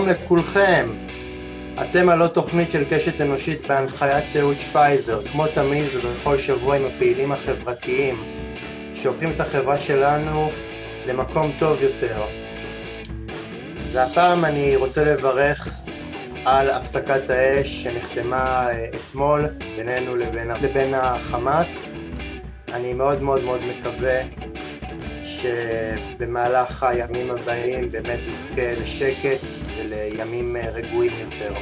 שלום לכולכם. אתם הלא תוכנית של קשת אנושית בהנחיית אהוד שפייזר, כמו תמיד ובכל שבוע עם הפעילים החברתיים, שהופכים את החברה שלנו למקום טוב יותר. והפעם אני רוצה לברך על הפסקת האש שנחתמה אה, אתמול בינינו לבין, לבין החמאס. אני מאוד מאוד מאוד מקווה שבמהלך הימים הבאים באמת נזכה לשקט ולימים אה, רגועים יותר.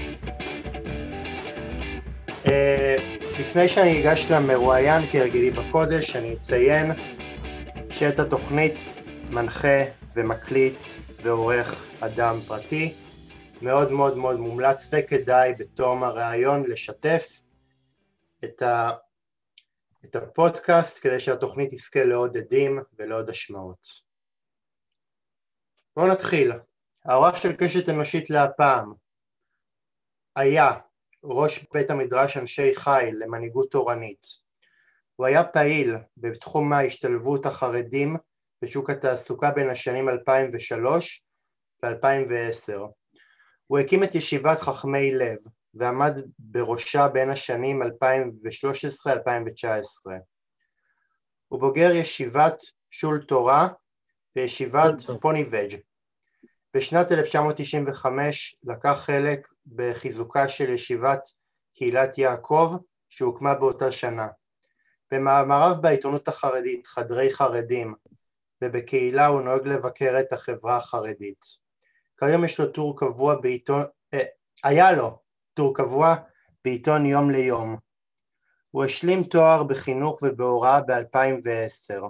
אה, לפני שאני אגש למרואיין כהרגלי בקודש, אני אציין שאת התוכנית מנחה ומקליט ועורך אדם פרטי. מאוד מאוד מאוד מומלץ וכדאי בתום הראיון לשתף את, ה, את הפודקאסט כדי שהתוכנית תזכה לעוד עדים ולעוד השמעות. בואו נתחיל. האורח של קשת אנושית להפעם היה ראש בית המדרש אנשי חיל למנהיגות תורנית. הוא היה פעיל בתחום ההשתלבות החרדים בשוק התעסוקה בין השנים 2003 ו-2010. הוא הקים את ישיבת חכמי לב ועמד בראשה בין השנים 2013-2019. הוא בוגר ישיבת שול תורה וישיבת פוניבג'. בשנת 1995 לקח חלק בחיזוקה של ישיבת קהילת יעקב שהוקמה באותה שנה. במאמריו בעיתונות החרדית, חדרי חרדים, ובקהילה הוא נוהג לבקר את החברה החרדית. כיום יש לו טור קבוע בעיתון, אה, היה לו טור קבוע בעיתון יום ליום. הוא השלים תואר בחינוך ובהוראה ב-2010.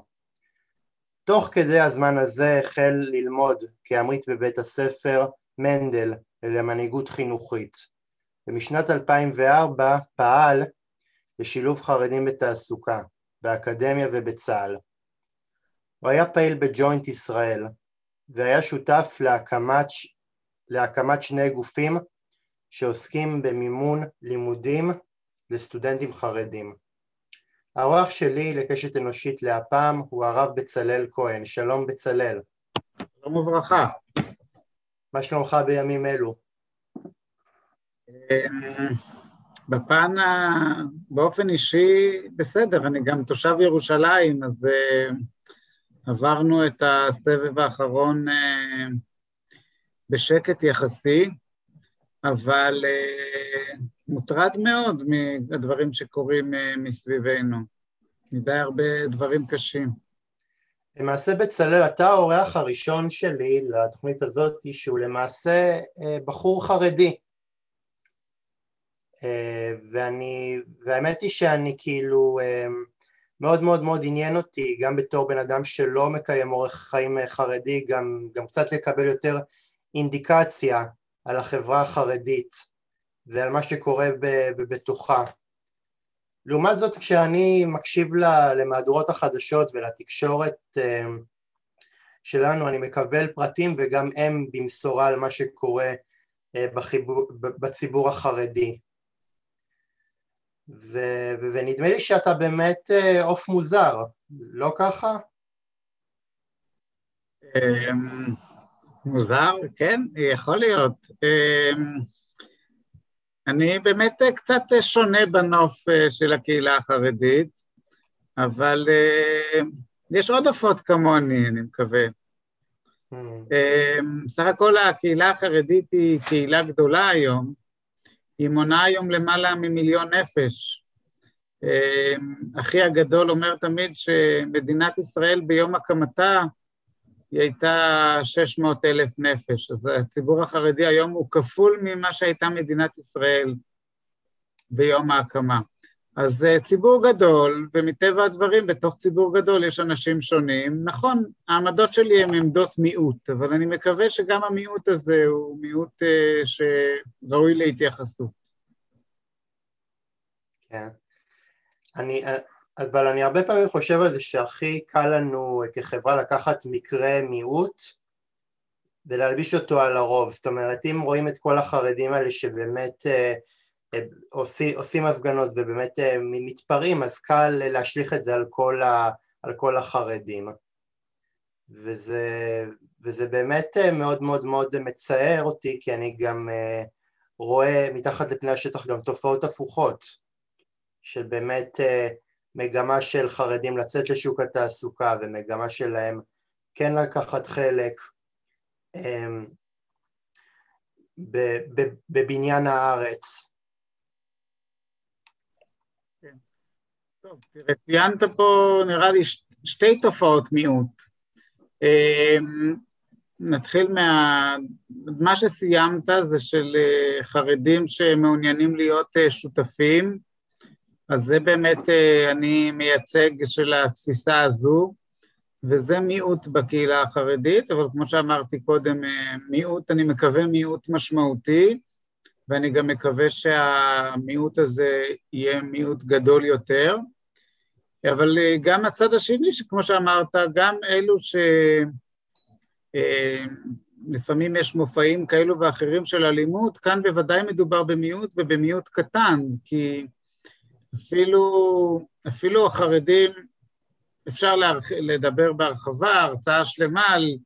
תוך כדי הזמן הזה החל ללמוד כעמית בבית הספר מנדל למנהיגות חינוכית. ומשנת 2004 פעל לשילוב חרדים בתעסוקה, באקדמיה ובצה"ל. הוא היה פעיל בג'וינט ישראל, והיה שותף להקמת, להקמת שני גופים שעוסקים במימון לימודים לסטודנטים חרדים. האורח שלי לקשת אנושית להפעם הוא הרב בצלאל כהן. שלום בצלאל. שלום וברכה. מה שלומך בימים אלו? אמ, בפן, באופן אישי, בסדר, אני גם תושב ירושלים, אז אה, עברנו את הסבב האחרון אה, בשקט יחסי, אבל אה, מוטרד מאוד מהדברים שקורים אה, מסביבנו, מדי הרבה דברים קשים. למעשה בצלאל, אתה האורח הראשון שלי לתוכנית הזאת, שהוא למעשה בחור חרדי. ואני, והאמת היא שאני כאילו מאוד מאוד מאוד עניין אותי, גם בתור בן אדם שלא מקיים אורח חיים חרדי, גם, גם קצת לקבל יותר אינדיקציה על החברה החרדית ועל מה שקורה בתוכה. לעומת זאת, כשאני מקשיב למהדורות החדשות ולתקשורת אה, שלנו, אני מקבל פרטים וגם הם במשורה על מה שקורה אה, בציבור החרדי. ו- ונדמה לי שאתה באמת אה, עוף מוזר, לא ככה? אמ, מוזר, כן, יכול להיות. אני באמת קצת שונה בנוף אה, של הקהילה החרדית, אבל אה, יש עוד עופות כמוני, אני מקווה. Mm. סך הכל הקהילה החרדית היא קהילה גדולה היום, היא מונה היום למעלה ממיליון נפש. אחי הגדול אומר תמיד שמדינת ישראל ביום הקמתה היא הייתה 600 אלף נפש, אז הציבור החרדי היום הוא כפול ממה שהייתה מדינת ישראל ביום ההקמה. אז זה ציבור גדול, ומטבע הדברים בתוך ציבור גדול יש אנשים שונים. נכון, העמדות שלי הן עמדות מיעוט, אבל אני מקווה שגם המיעוט הזה הוא מיעוט uh, שראוי להתייחסות. כן. אני, אבל אני הרבה פעמים חושב על זה שהכי קל לנו כחברה לקחת מקרה מיעוט ולהלביש אותו על הרוב. זאת אומרת, אם רואים את כל החרדים האלה שבאמת אה, אה, עושים, עושים הפגנות ובאמת אה, מתפרעים, אז קל להשליך את זה על כל, ה, על כל החרדים. וזה, וזה באמת מאוד מאוד מאוד מצער אותי, כי אני גם רואה מתחת לפני השטח גם תופעות הפוכות, של באמת מגמה של חרדים לצאת לשוק התעסוקה ומגמה שלהם כן לקחת חלק אמ, בבניין הארץ. כן. טוב, תראה, ציינת פה נראה לי שתי תופעות מיעוט. אמ, נתחיל מה... מה שסיימת זה של אה, חרדים שמעוניינים להיות אה, שותפים, אז זה באמת אה, אני מייצג של התפיסה הזו. וזה מיעוט בקהילה החרדית, אבל כמו שאמרתי קודם, אה, מיעוט, אני מקווה מיעוט משמעותי, ואני גם מקווה שהמיעוט הזה יהיה מיעוט גדול יותר. אבל אה, גם הצד השני, שכמו שאמרת, גם אלו שלפעמים אה, יש מופעים כאלו ואחרים של אלימות, כאן בוודאי מדובר במיעוט ובמיעוט קטן, כי אפילו, אפילו החרדים אפשר להרח... לדבר בהרחבה, הרצאה שלמה על,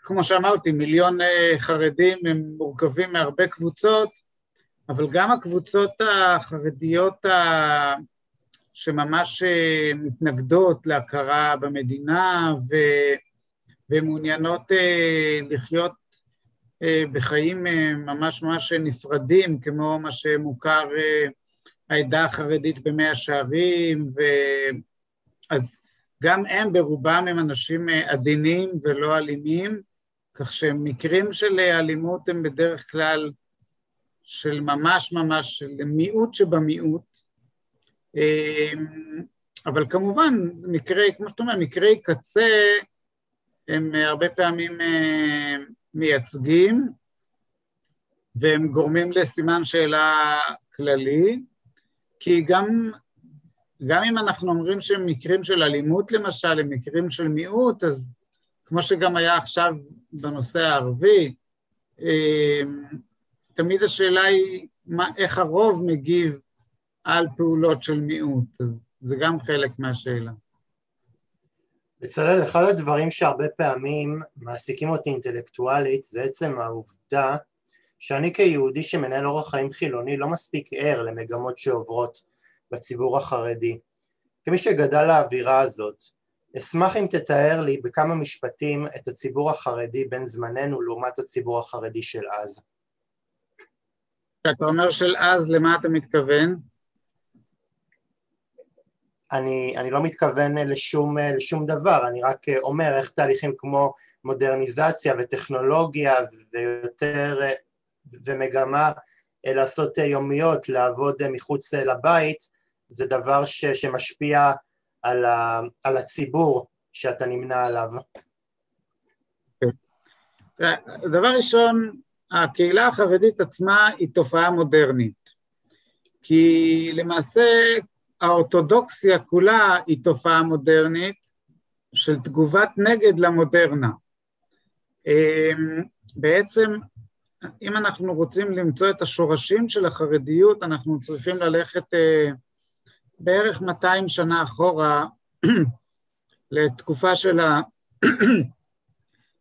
כמו שאמרתי, מיליון אה, חרדים הם מורכבים מהרבה קבוצות, אבל גם הקבוצות החרדיות ה... שממש אה, מתנגדות להכרה במדינה ו... ומעוניינות אה, לחיות בחיים ממש ממש נפרדים, כמו מה שמוכר העדה החרדית במאה שערים, ו... אז גם הם ברובם הם אנשים אה, עדינים ולא אלימים, כך שמקרים של אה, אלימות הם בדרך כלל של ממש ממש, של מיעוט שבמיעוט. אה, אבל כמובן, מקרי, כמו שאתה אומר, מקרי קצה הם הרבה פעמים מייצגים והם גורמים לסימן שאלה כללי, כי גם גם אם אנחנו אומרים שהם מקרים של אלימות למשל, הם מקרים של מיעוט, אז כמו שגם היה עכשיו בנושא הערבי, אמ, תמיד השאלה היא מה, איך הרוב מגיב על פעולות של מיעוט, אז זה גם חלק מהשאלה. בצלאל, אחד הדברים שהרבה פעמים מעסיקים אותי אינטלקטואלית זה עצם העובדה שאני כיהודי שמנהל אורח חיים חילוני לא מספיק ער למגמות שעוברות בציבור החרדי. כמי שגדל לאווירה הזאת, אשמח אם תתאר לי בכמה משפטים את הציבור החרדי בין זמננו לעומת הציבור החרדי של אז. כשאתה אומר של אז, למה אתה מתכוון? אני, אני לא מתכוון לשום, לשום דבר, אני רק אומר איך תהליכים כמו מודרניזציה וטכנולוגיה ויותר, ומגמה לעשות יומיות, לעבוד מחוץ לבית, זה דבר ש, שמשפיע על, ה, על הציבור שאתה נמנה עליו. דבר ראשון, הקהילה החרדית עצמה היא תופעה מודרנית, כי למעשה האורתודוקסיה כולה היא תופעה מודרנית של תגובת נגד למודרנה. בעצם אם אנחנו רוצים למצוא את השורשים של החרדיות, אנחנו צריכים ללכת אה, בערך 200 שנה אחורה לתקופה של, ה...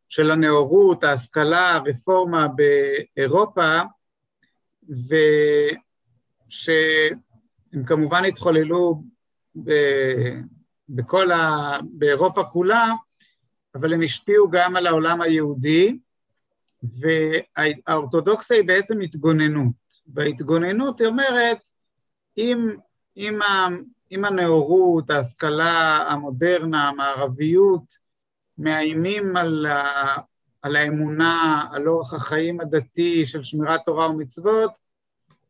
של הנאורות, ההשכלה, הרפורמה באירופה, ושהם כמובן התחוללו ב... בכל ה... באירופה כולה, אבל הם השפיעו גם על העולם היהודי, והאורתודוקסיה היא בעצם התגוננות. וההתגוננות היא אומרת, אם עם, ה, עם הנאורות, ההשכלה המודרנה, המערביות, מאיימים על, ה, על האמונה, על אורח החיים הדתי של שמירת תורה ומצוות,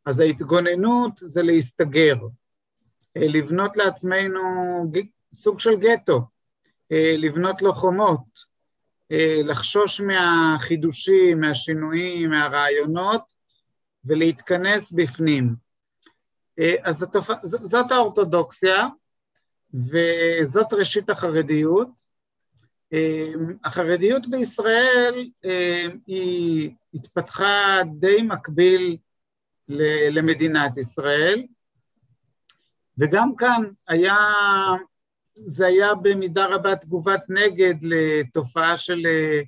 אז ההתגוננות זה להסתגר, אה, לבנות לעצמנו סוג של גטו, אה, לבנות לו חומות, לחשוש מהחידושים, מהשינויים, מהרעיונות, ולהתכנס בפנים. אה, אז התופ... זאת האורתודוקסיה, וזאת ראשית החרדיות. אה, החרדיות בישראל אה, היא התפתחה די מקביל למדינת ישראל, וגם כאן היה זה היה במידה רבה תגובת נגד לתופעה של אה,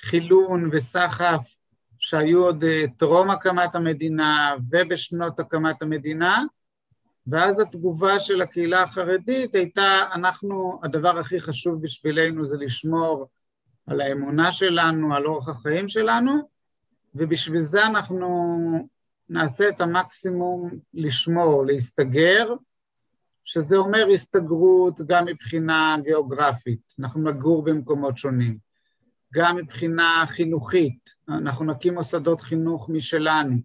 חילון וסחף שהיו עוד אה, טרום הקמת המדינה ובשנות הקמת המדינה, ואז התגובה של הקהילה החרדית הייתה, אנחנו, הדבר הכי חשוב בשבילנו זה לשמור על האמונה שלנו, על אורח החיים שלנו, ובשביל זה אנחנו נעשה את המקסימום לשמור, להסתגר, שזה אומר הסתגרות גם מבחינה גיאוגרפית, אנחנו נגור במקומות שונים, גם מבחינה חינוכית, אנחנו נקים מוסדות חינוך משלנו,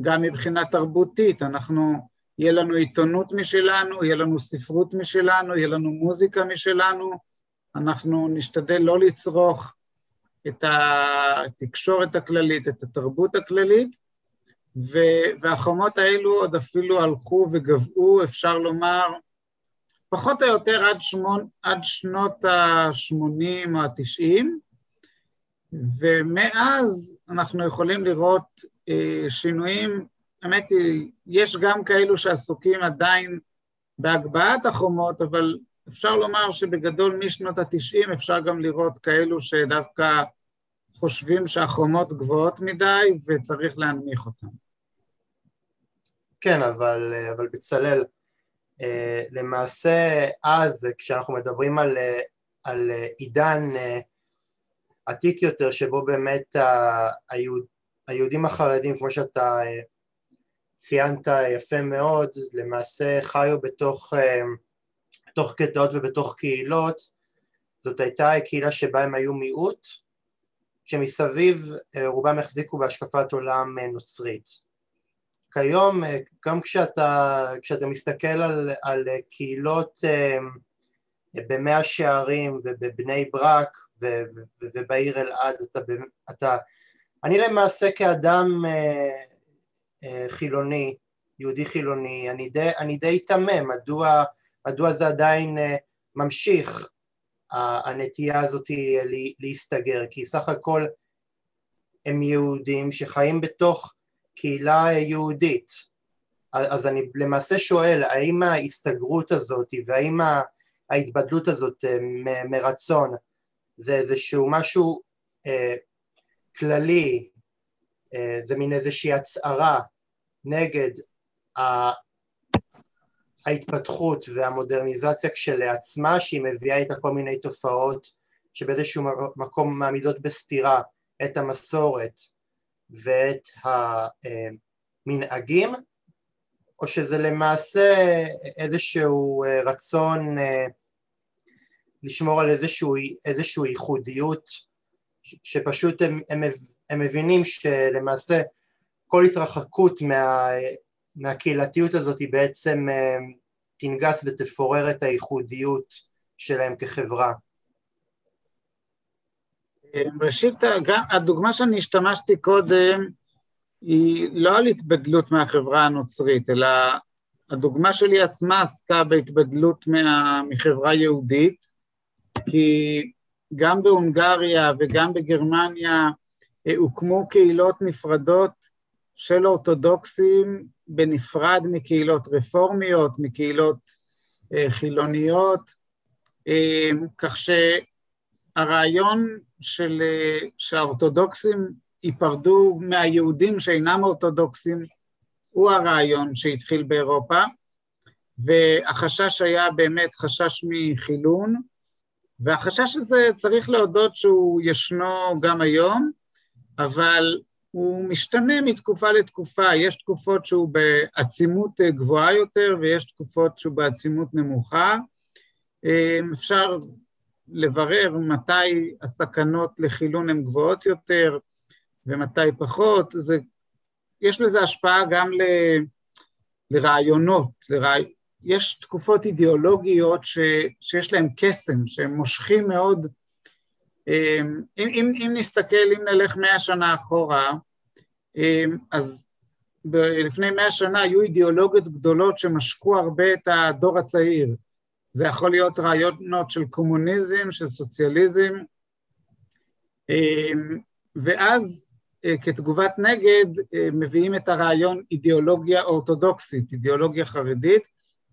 גם מבחינה תרבותית, אנחנו, יהיה לנו עיתונות משלנו, יהיה לנו ספרות משלנו, יהיה לנו מוזיקה משלנו, אנחנו נשתדל לא לצרוך את התקשורת הכללית, את התרבות הכללית, והחומות האלו עוד אפילו הלכו וגבעו, אפשר לומר, פחות או יותר עד, שמון, עד שנות ה-80 או ה-90, ומאז אנחנו יכולים לראות אה, שינויים, האמת היא, יש גם כאלו שעסוקים עדיין בהגבהת החומות, אבל אפשר לומר שבגדול משנות ה-90 אפשר גם לראות כאלו שדווקא חושבים שהחומות גבוהות מדי וצריך להנמיך אותן. כן, אבל, אבל בצלאל, אה, למעשה אז כשאנחנו מדברים על, על עידן אה, עתיק יותר שבו באמת היהוד, היהודים החרדים כמו שאתה אה, ציינת יפה מאוד למעשה חיו בתוך, בתוך כיתות ובתוך קהילות זאת הייתה קהילה שבה הם היו מיעוט שמסביב רובם החזיקו בהשקפת עולם נוצרית כיום אה, גם כשאתה, כשאתה מסתכל על, על קהילות אה, במאה שערים ובבני ברק ובעיר אלעד אתה, אתה אני למעשה כאדם אה, חילוני, יהודי חילוני, אני די, אני די תמה מדוע, מדוע זה עדיין ממשיך הנטייה הזאת להסתגר? כי סך הכל הם יהודים שחיים בתוך קהילה יהודית. אז אני למעשה שואל, האם ההסתגרות הזאת והאם ההתבדלות הזאת אה, מרצון זה איזשהו משהו אה, כללי, אה, זה מין איזושהי הצהרה נגד ההתפתחות והמודרניזציה כשלעצמה שהיא מביאה איתה כל מיני תופעות שבאיזשהו מקום מעמידות בסתירה את המסורת ואת המנהגים, או שזה למעשה איזשהו אה, רצון אה, לשמור על איזשהו, איזשהו ייחודיות שפשוט הם, הם, הם מבינים שלמעשה כל התרחקות מה, מהקהילתיות הזאת היא בעצם אה, תנגס ותפורר את הייחודיות שלהם כחברה. ראשית, הדוגמה שאני השתמשתי קודם היא לא על התבדלות מהחברה הנוצרית, אלא הדוגמה שלי עצמה עסקה בהתבדלות מה, מחברה יהודית, כי גם בהונגריה וגם בגרמניה אה, הוקמו קהילות נפרדות של אורתודוקסים בנפרד מקהילות רפורמיות, מקהילות אה, חילוניות, אה, כך שהרעיון של, שהאורתודוקסים ייפרדו מהיהודים שאינם אורתודוקסים הוא הרעיון שהתחיל באירופה, והחשש היה באמת חשש מחילון, והחשש הזה צריך להודות שהוא ישנו גם היום, אבל הוא משתנה מתקופה לתקופה, יש תקופות שהוא בעצימות גבוהה יותר ויש תקופות שהוא בעצימות נמוכה. אפשר לברר מתי הסכנות לחילון הן גבוהות יותר ומתי פחות, זה, יש לזה השפעה גם ל, לרעיונות, לרעי, יש תקופות אידיאולוגיות ש, שיש להן קסם, שהם מושכים מאוד, אמ, אם, אם, אם נסתכל, אם נלך מאה שנה אחורה, אמ, אז ב, לפני מאה שנה היו אידיאולוגיות גדולות שמשכו הרבה את הדור הצעיר. זה יכול להיות רעיונות של קומוניזם, של סוציאליזם, אמ, ואז אה, כתגובת נגד אה, מביאים את הרעיון אידיאולוגיה אורתודוקסית, אידיאולוגיה חרדית,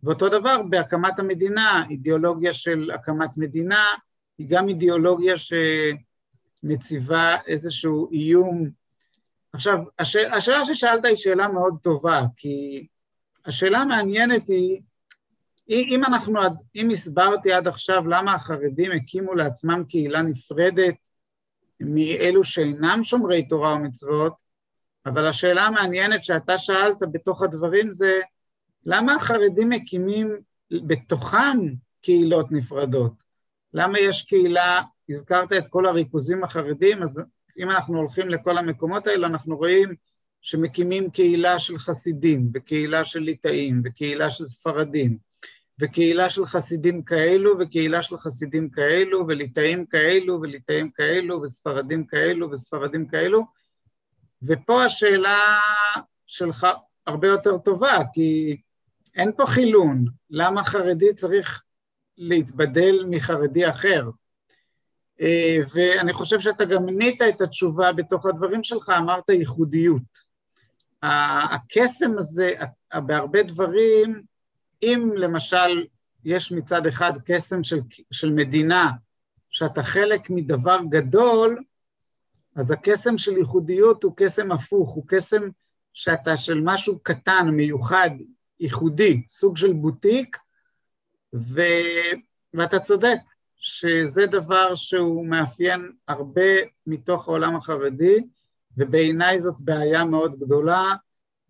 ואותו דבר בהקמת המדינה, אידיאולוגיה של הקמת מדינה היא גם אידיאולוגיה שמציבה איזשהו איום. עכשיו, השאל, השאלה ששאלת היא שאלה מאוד טובה, כי השאלה המעניינת היא, אם אנחנו, אם הסברתי עד עכשיו למה החרדים הקימו לעצמם קהילה נפרדת מאלו שאינם שומרי תורה ומצוות, אבל השאלה המעניינת שאתה שאלת בתוך הדברים זה, למה החרדים מקימים בתוכם קהילות נפרדות? למה יש קהילה, הזכרת את כל הריכוזים החרדים, אז אם אנחנו הולכים לכל המקומות האלה, אנחנו רואים שמקימים קהילה של חסידים, וקהילה של ליטאים, וקהילה של ספרדים, וקהילה של חסידים כאלו, וקהילה של חסידים כאלו, וליטאים כאלו, וליטאים כאלו, וספרדים כאלו, וספרדים כאלו, ופה השאלה שלך הרבה יותר טובה, כי אין פה חילון, למה חרדי צריך להתבדל מחרדי אחר? אה, ואני חושב שאתה גם מנית את התשובה בתוך הדברים שלך, אמרת ייחודיות. הקסם הזה, בהרבה דברים, אם למשל יש מצד אחד קסם של, של מדינה, שאתה חלק מדבר גדול, אז הקסם של ייחודיות הוא קסם הפוך, הוא קסם שאתה של משהו קטן, מיוחד, ייחודי, סוג של בוטיק, ו... ואתה צודק, שזה דבר שהוא מאפיין הרבה מתוך העולם החרדי, ובעיניי זאת בעיה מאוד גדולה,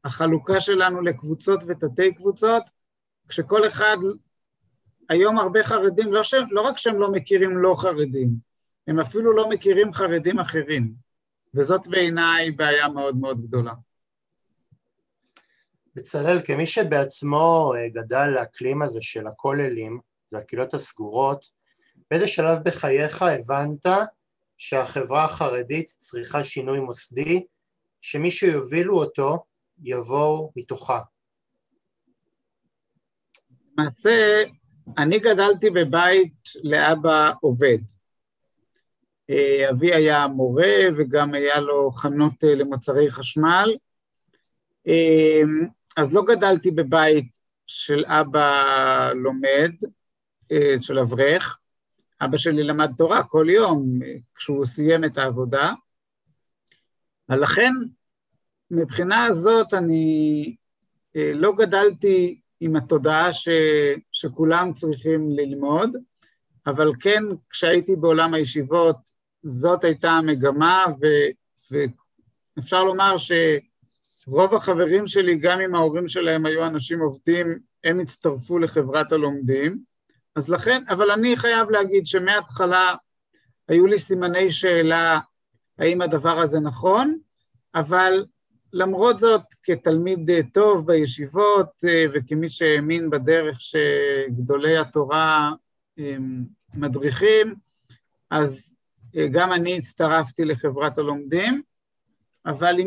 החלוקה שלנו לקבוצות ותתי קבוצות, כשכל אחד, היום הרבה חרדים, לא, ש... לא רק שהם לא מכירים לא חרדים, הם אפילו לא מכירים חרדים אחרים, וזאת בעיניי בעיה מאוד מאוד גדולה. בצלאל, כמי שבעצמו אה, גדל לאקלים הזה של הכוללים, זה הקהילות הסגורות, באיזה שלב בחייך הבנת שהחברה החרדית צריכה שינוי מוסדי, שמי שיובילו אותו יבואו מתוכה? למעשה, אני גדלתי בבית לאבא עובד. אה, אבי היה מורה וגם היה לו חנות אה, למוצרי חשמל, אה, אז לא גדלתי בבית של אבא לומד, של אברך, אבא שלי למד תורה כל יום כשהוא סיים את העבודה, לכן מבחינה הזאת אני לא גדלתי עם התודעה ש, שכולם צריכים ללמוד, אבל כן, כשהייתי בעולם הישיבות, זאת הייתה המגמה, ו, ואפשר לומר שרוב החברים שלי, גם אם ההורים שלהם היו אנשים עובדים, הם הצטרפו לחברת הלומדים, אז לכן, אבל אני חייב להגיד שמההתחלה היו לי סימני שאלה האם הדבר הזה נכון, אבל למרות זאת, כתלמיד אה, טוב בישיבות אה, וכמי שהאמין בדרך שגדולי התורה אה, מדריכים, אז גם אני הצטרפתי לחברת הלומדים, אבל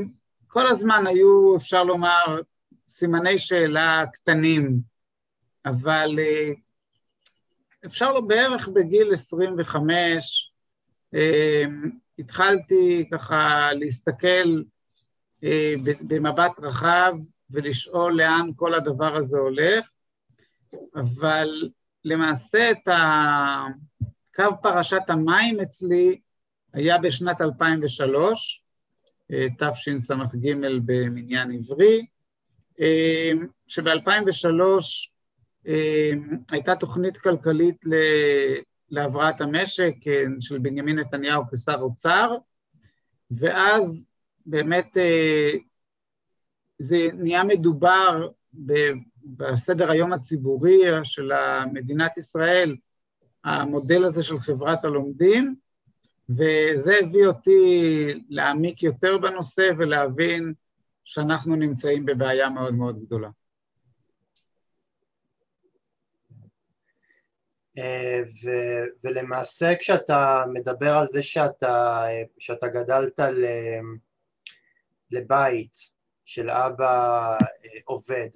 כל הזמן היו, אפשר לומר, סימני שאלה קטנים, אבל אפשר לו בערך בגיל 25, התחלתי ככה להסתכל אה, במבט רחב ולשאול לאן כל הדבר הזה הולך, אבל למעשה את קו פרשת המים אצלי היה בשנת 2003, אה, תשס"ג במניין עברי, אה, שב-2003 הייתה תוכנית כלכלית להבראת המשק של בנימין נתניהו כשר אוצר, ואז באמת אה, זה נהיה מדובר בסדר היום הציבורי של מדינת ישראל, המודל הזה של חברת הלומדים, וזה הביא אותי להעמיק יותר בנושא ולהבין שאנחנו נמצאים בבעיה מאוד מאוד גדולה. אה, ו- ולמעשה כשאתה מדבר על זה שאתה, שאתה גדלת ל- לבית של אבא אה, עובד,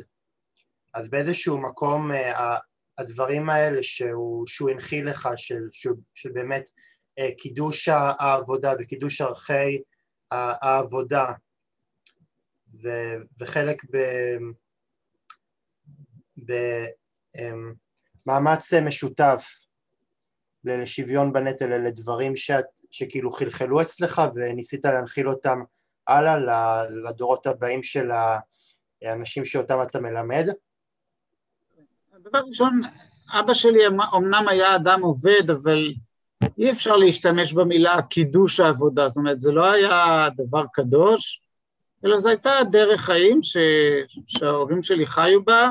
אז באיזשהו מקום אה, הדברים האלה שהוא, שהוא הנחיל לך, של, של באמת אה, קידוש העבודה וקידוש ערכי העבודה, ו, וחלק ב, ב, מאמץ משותף לשוויון בנטל, אלה דברים שאת, שכאילו חלחלו אצלך וניסית להנחיל אותם הלאה לדורות הבאים של האנשים שאותם אתה מלמד? דבר ראשון, אבא שלי אמנם היה אדם עובד, אבל אי אפשר להשתמש במילה קידוש העבודה, זאת אומרת, זה לא היה דבר קדוש, אלא זו הייתה דרך חיים ש... שההורים שלי חיו בה,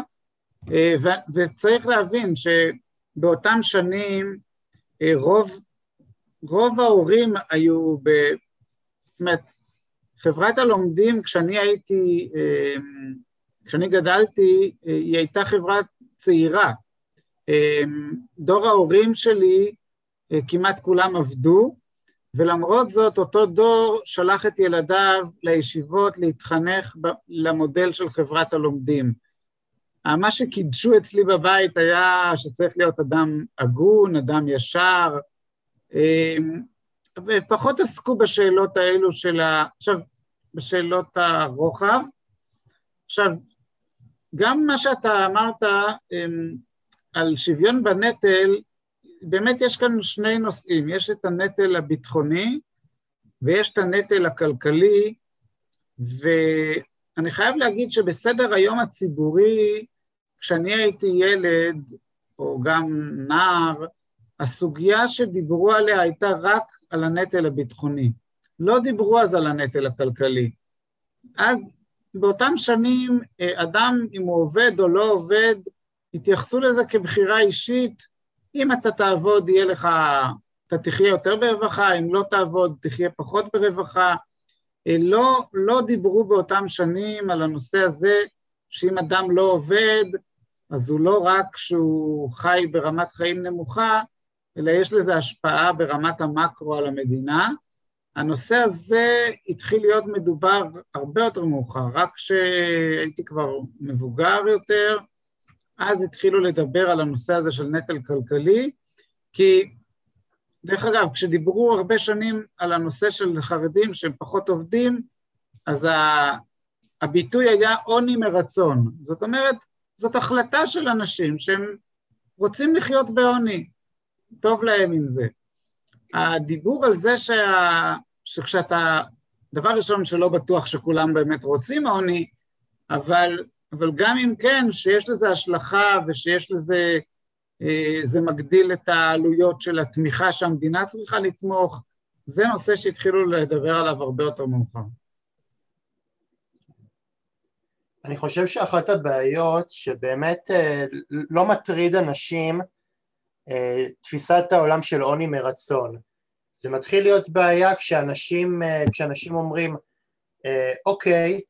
אה, ו... וצריך להבין שבאותם שנים אה, רוב, רוב ההורים היו ב... זאת אומרת, חברת הלומדים, כשאני הייתי, אה, כשאני גדלתי, היא הייתה חברה צעירה. דור ההורים שלי, כמעט כולם עבדו, ולמרות זאת אותו דור שלח את ילדיו לישיבות להתחנך למודל של חברת הלומדים. מה שקידשו אצלי בבית היה שצריך להיות אדם הגון, אדם ישר, אמ, ופחות עסקו בשאלות האלו של ה... עכשיו, בשאלות הרוחב. עכשיו, גם מה שאתה אמרת אמ, על שוויון בנטל, באמת יש כאן שני נושאים, יש את הנטל הביטחוני ויש את הנטל הכלכלי, ואני חייב להגיד שבסדר היום הציבורי, כשאני הייתי ילד, או גם נער, הסוגיה שדיברו עליה הייתה רק על הנטל הביטחוני. לא דיברו אז על הנטל הכלכלי. אז באותם שנים, אדם, אם הוא עובד או לא עובד, התייחסו לזה כבחירה אישית, אם אתה תעבוד, יהיה לך, אתה תחיה יותר ברווחה, אם לא תעבוד, תחיה פחות ברווחה. אה, לא, לא דיברו באותם שנים על הנושא הזה שאם אדם לא עובד, אז הוא לא רק שהוא חי ברמת חיים נמוכה, אלא יש לזה השפעה ברמת המקרו על המדינה. הנושא הזה התחיל להיות מדובר הרבה יותר מאוחר, רק כשהייתי כבר מבוגר יותר, אז התחילו לדבר על הנושא הזה של נטל כלכלי, כי דרך אגב, כשדיברו הרבה שנים על הנושא של חרדים שהם פחות עובדים, אז הביטוי היה עוני מרצון. זאת אומרת, זאת החלטה של אנשים שהם רוצים לחיות בעוני, טוב להם עם זה. הדיבור על זה שה... שכשאתה, דבר ראשון שלא בטוח שכולם באמת רוצים עוני, אבל אבל גם אם כן, שיש לזה השלכה ושיש לזה, אה, זה מגדיל את העלויות של התמיכה שהמדינה צריכה לתמוך, זה נושא שהתחילו לדבר עליו הרבה יותר מאוחר. אני חושב שאחת הבעיות שבאמת אה, לא מטריד אנשים תפיסת העולם של עוני מרצון. זה מתחיל להיות בעיה כשאנשים, כשאנשים אומרים אוקיי,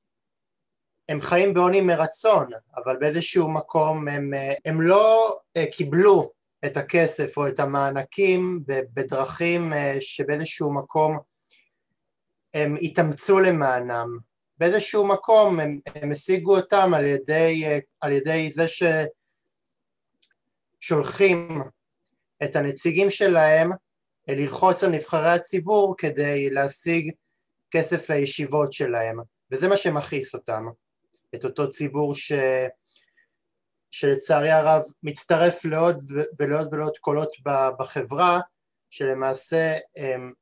הם חיים בעוני מרצון, אבל באיזשהו מקום הם, הם לא אה, קיבלו את הכסף או את המענקים בדרכים אה, שבאיזשהו מקום הם התאמצו למענם. באיזשהו מקום הם, הם השיגו אותם על ידי, אה, על ידי זה ששולחים את הנציגים שלהם ללחוץ על נבחרי הציבור כדי להשיג כסף לישיבות שלהם, וזה מה שמכעיס אותם. את אותו ציבור ש... שלצערי הרב מצטרף לעוד ולעוד ולעוד קולות בחברה שלמעשה הם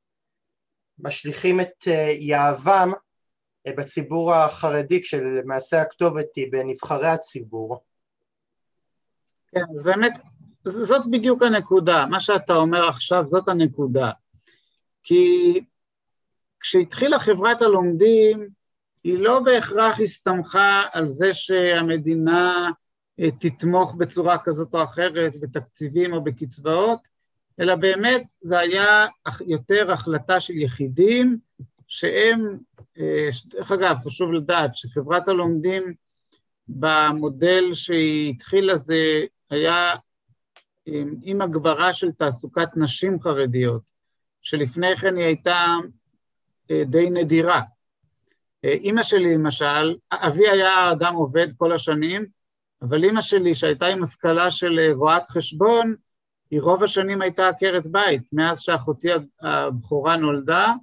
משליכים את אה, יהבם אה, בציבור החרדי כשלמעשה הכתובת היא בנבחרי הציבור. כן, אז באמת זאת בדיוק הנקודה, מה שאתה אומר עכשיו זאת הנקודה. כי כשהתחילה חברת הלומדים היא לא בהכרח הסתמכה על זה שהמדינה אה, תתמוך בצורה כזאת או אחרת בתקציבים או בקצבאות, אלא באמת זה היה יותר החלטה של יחידים שהם, אה, דרך אגב, חשוב לדעת שחברת הלומדים במודל שהיא התחילה זה היה אה, עם הגברה של תעסוקת נשים חרדיות, שלפני כן היא הייתה די נדירה. אימא שלי למשל, אבי היה אדם עובד כל השנים, אבל אימא שלי שהייתה עם השכלה של אה, רואת חשבון, היא רוב השנים הייתה עקרת בית, מאז שאחותי הבכורה נולדה,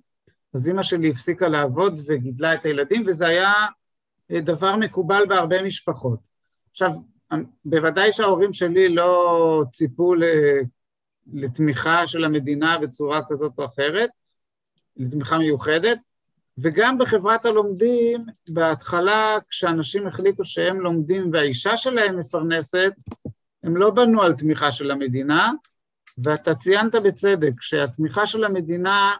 אז אימא שלי הפסיקה לעבוד וגידלה את הילדים, וזה היה אה, דבר מקובל בהרבה משפחות. עכשיו, בוודאי שההורים שלי לא ציפו לתמיכה של המדינה בצורה כזאת או אחרת, לתמיכה מיוחדת, וגם בחברת הלומדים, בהתחלה כשאנשים החליטו שהם לומדים והאישה שלהם מפרנסת, הם לא בנו על תמיכה של המדינה, ואתה ציינת בצדק שהתמיכה של המדינה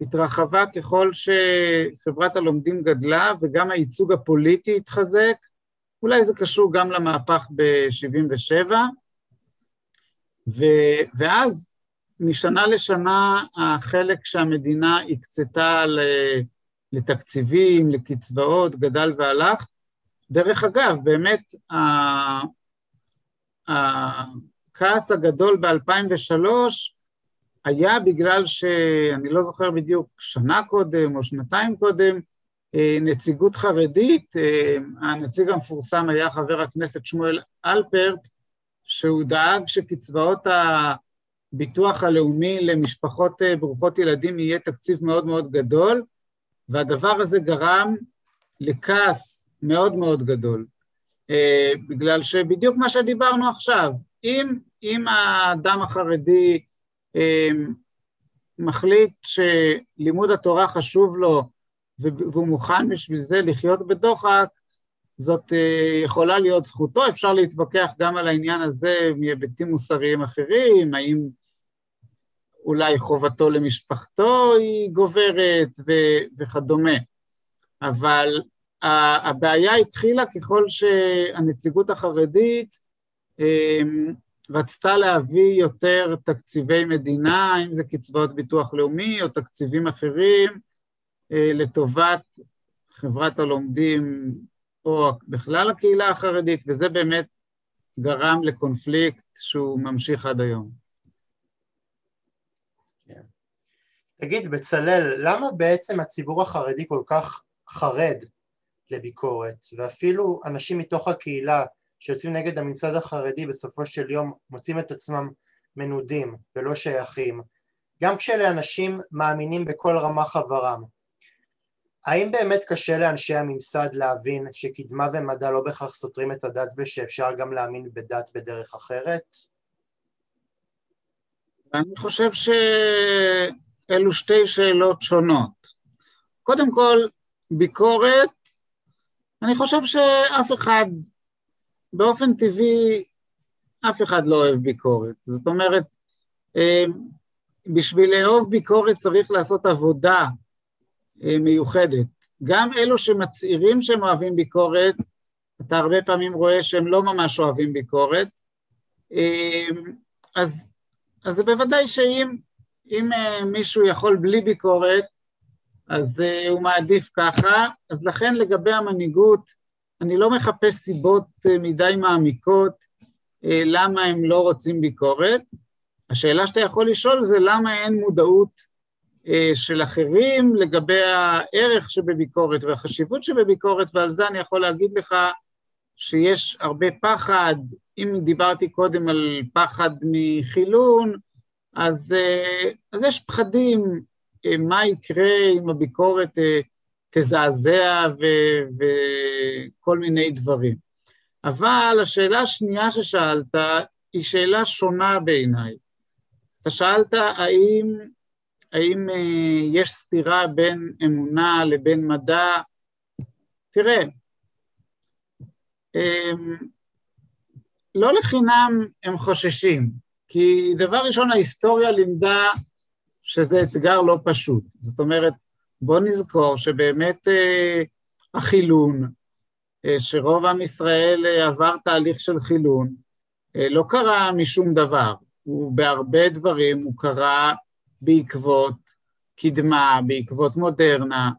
התרחבה ככל שחברת הלומדים גדלה וגם הייצוג הפוליטי התחזק, אולי זה קשור גם למהפך ב-77, ואז משנה לשנה החלק שהמדינה הקצתה לתקציבים, לקצבאות, גדל והלך. דרך אגב, באמת הכעס הגדול ב-2003 היה בגלל שאני לא זוכר בדיוק שנה קודם או שנתיים קודם, נציגות חרדית, אה, הנציג המפורסם היה חבר הכנסת שמואל אלפרט, שהוא דאג שקצבאות הביטוח הלאומי למשפחות אה, ברוכות ילדים יהיה תקציב מאוד מאוד גדול, והדבר הזה גרם לכעס מאוד מאוד גדול, בגלל שבדיוק מה שדיברנו עכשיו, אם, אם האדם החרדי מחליט שלימוד התורה חשוב לו והוא מוכן בשביל זה לחיות בדוחק, זאת אה, יכולה להיות זכותו, אפשר להתווכח גם על העניין הזה מהיבטים מוסריים אחרים, האם אולי חובתו למשפחתו היא גוברת ו- וכדומה. אבל הבעיה התחילה ככל שהנציגות החרדית אמ, רצתה להביא יותר תקציבי מדינה, אם זה קצבאות ביטוח לאומי או תקציבים אחרים, לטובת חברת הלומדים או בכלל הקהילה החרדית, וזה באמת גרם לקונפליקט שהוא ממשיך עד היום. כן. תגיד, בצלאל, למה בעצם הציבור החרדי כל כך חרד לביקורת, ואפילו אנשים מתוך הקהילה שיוצאים נגד הממסד החרדי בסופו של יום מוצאים את עצמם מנודים ולא שייכים, גם כשאלה אנשים מאמינים בכל רמ"ח עברם. האם באמת קשה לאנשי הממסד להבין שקדמה ומדע לא בהכרח סותרים את הדת ושאפשר גם להאמין בדת בדרך אחרת? אני חושב שאלו שתי שאלות שונות. קודם כל, ביקורת, אני חושב שאף אחד, באופן טבעי, אף אחד לא אוהב ביקורת. זאת אומרת, אה, בשביל לאהוב ביקורת צריך לעשות עבודה מיוחדת. גם אלו שמצהירים שהם אוהבים ביקורת, אתה הרבה פעמים רואה שהם לא ממש אוהבים ביקורת, אה, אז, אז זה בוודאי שאם אם אה, מישהו יכול בלי ביקורת, אז הוא מעדיף ככה, אז לכן לגבי המנהיגות, אני לא מחפש סיבות מדי מעמיקות למה הם לא רוצים ביקורת. השאלה שאתה יכול לשאול זה למה אין מודעות אה, של אחרים לגבי הערך שבביקורת והחשיבות שבביקורת, ועל זה אני יכול להגיד לך שיש הרבה פחד, אם דיברתי קודם על פחד מחילון, אז, אה, אז יש פחדים אה, מה יקרה אם הביקורת תזעזע ו, וכל מיני דברים. אבל השאלה השנייה ששאלת היא שאלה שונה בעיניי. אתה שאלת האם האם אה, יש סתירה בין אמונה לבין מדע? תראה, אמ, לא לחינם הם חוששים, כי דבר ראשון ההיסטוריה לימדה שזה אתגר לא פשוט. זאת אומרת, בוא נזכור שבאמת אה, החילון, אה, שרוב עם ישראל עבר תהליך של חילון, לא קרה משום דבר, הוא בהרבה דברים, הוא קרה בעקבות קדמה, בעקבות מודרנה.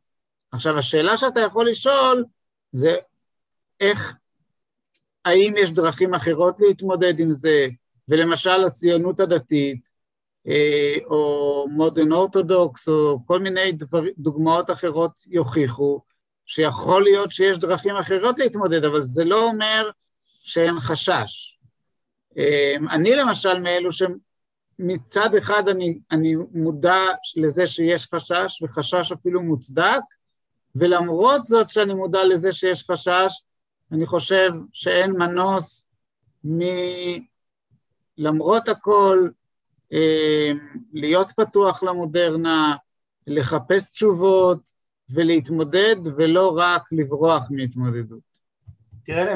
עכשיו, השאלה שאתה יכול לשאול זה איך, האם יש דרכים אחרות להתמודד עם זה, ולמשל הציונות הדתית, אה, או מודרן אורתודוקס, או כל מיני דבר, דוגמאות אחרות יוכיחו שיכול להיות שיש דרכים אחרות להתמודד, אבל זה לא אומר שאין חשש. אה, אני למשל מאלו מצד אחד אני, אני מודע לזה שיש חשש, וחשש אפילו מוצדק, ולמרות זאת שאני מודע לזה שיש חשש, אני חושב שאין מנוס מלמרות הכל אה, להיות פתוח למודרנה, לחפש תשובות ולהתמודד ולא רק לברוח מהתמודדות. תראה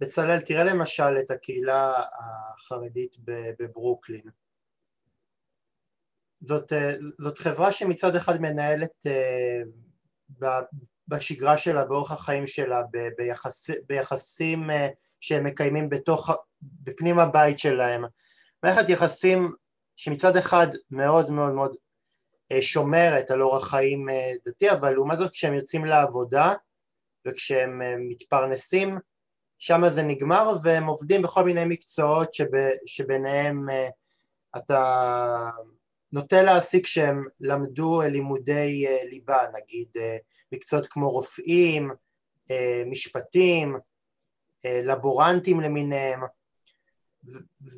בצלאל, תראה למשל את הקהילה החרדית בברוקלין. זאת, אה, זאת חברה שמצד אחד מנהלת אה, בשגרה שלה, באורח החיים שלה, ביחס, ביחסים אה, שהם מקיימים בתוך, בפנים הבית שלהם, מערכת יחסים שמצד אחד מאוד מאוד מאוד שומרת על אורח חיים דתי, אבל לעומת זאת כשהם יוצאים לעבודה וכשהם מתפרנסים, שם זה נגמר והם עובדים בכל מיני מקצועות שב, שביניהם אתה נוטה להסיק שהם למדו לימודי אה, ליבה, נגיד אה, מקצועות כמו רופאים, אה, משפטים, לבורנטים למיניהם,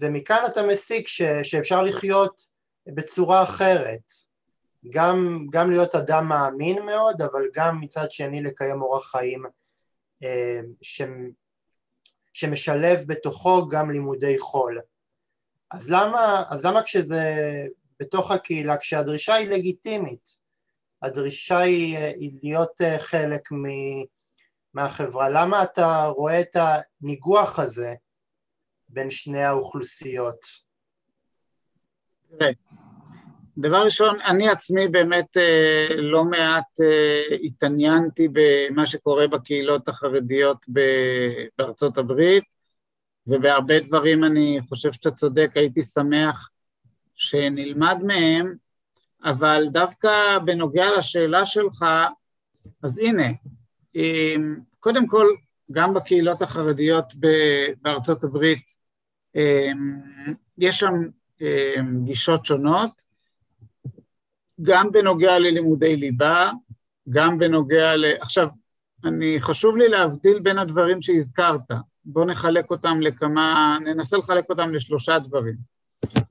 ומכאן אתה מסיק ש, שאפשר לחיות בצורה אחרת, גם, גם להיות אדם מאמין מאוד, אבל גם מצד שני לקיים אורח חיים ש, שמשלב בתוכו גם לימודי חול. אז למה, אז למה כשזה בתוך הקהילה כשהדרישה היא לגיטימית, הדרישה היא, היא להיות אה, חלק מ, מהחברה, למה אתה רואה את הניגוח הזה בין שני האוכלוסיות? דבר ראשון, אני עצמי באמת אה, לא מעט אה, התעניינתי במה שקורה בקהילות החרדיות בארצות הברית, ובהרבה דברים אני חושב שאתה צודק, הייתי שמח שנלמד מהם, אבל דווקא בנוגע לשאלה שלך, אז הנה, קודם כל, גם בקהילות החרדיות בארצות הברית יש שם גישות שונות, גם בנוגע ללימודי ליבה, גם בנוגע ל... עכשיו, אני, חשוב לי להבדיל בין הדברים שהזכרת. בואו נחלק אותם לכמה, ננסה לחלק אותם לשלושה דברים.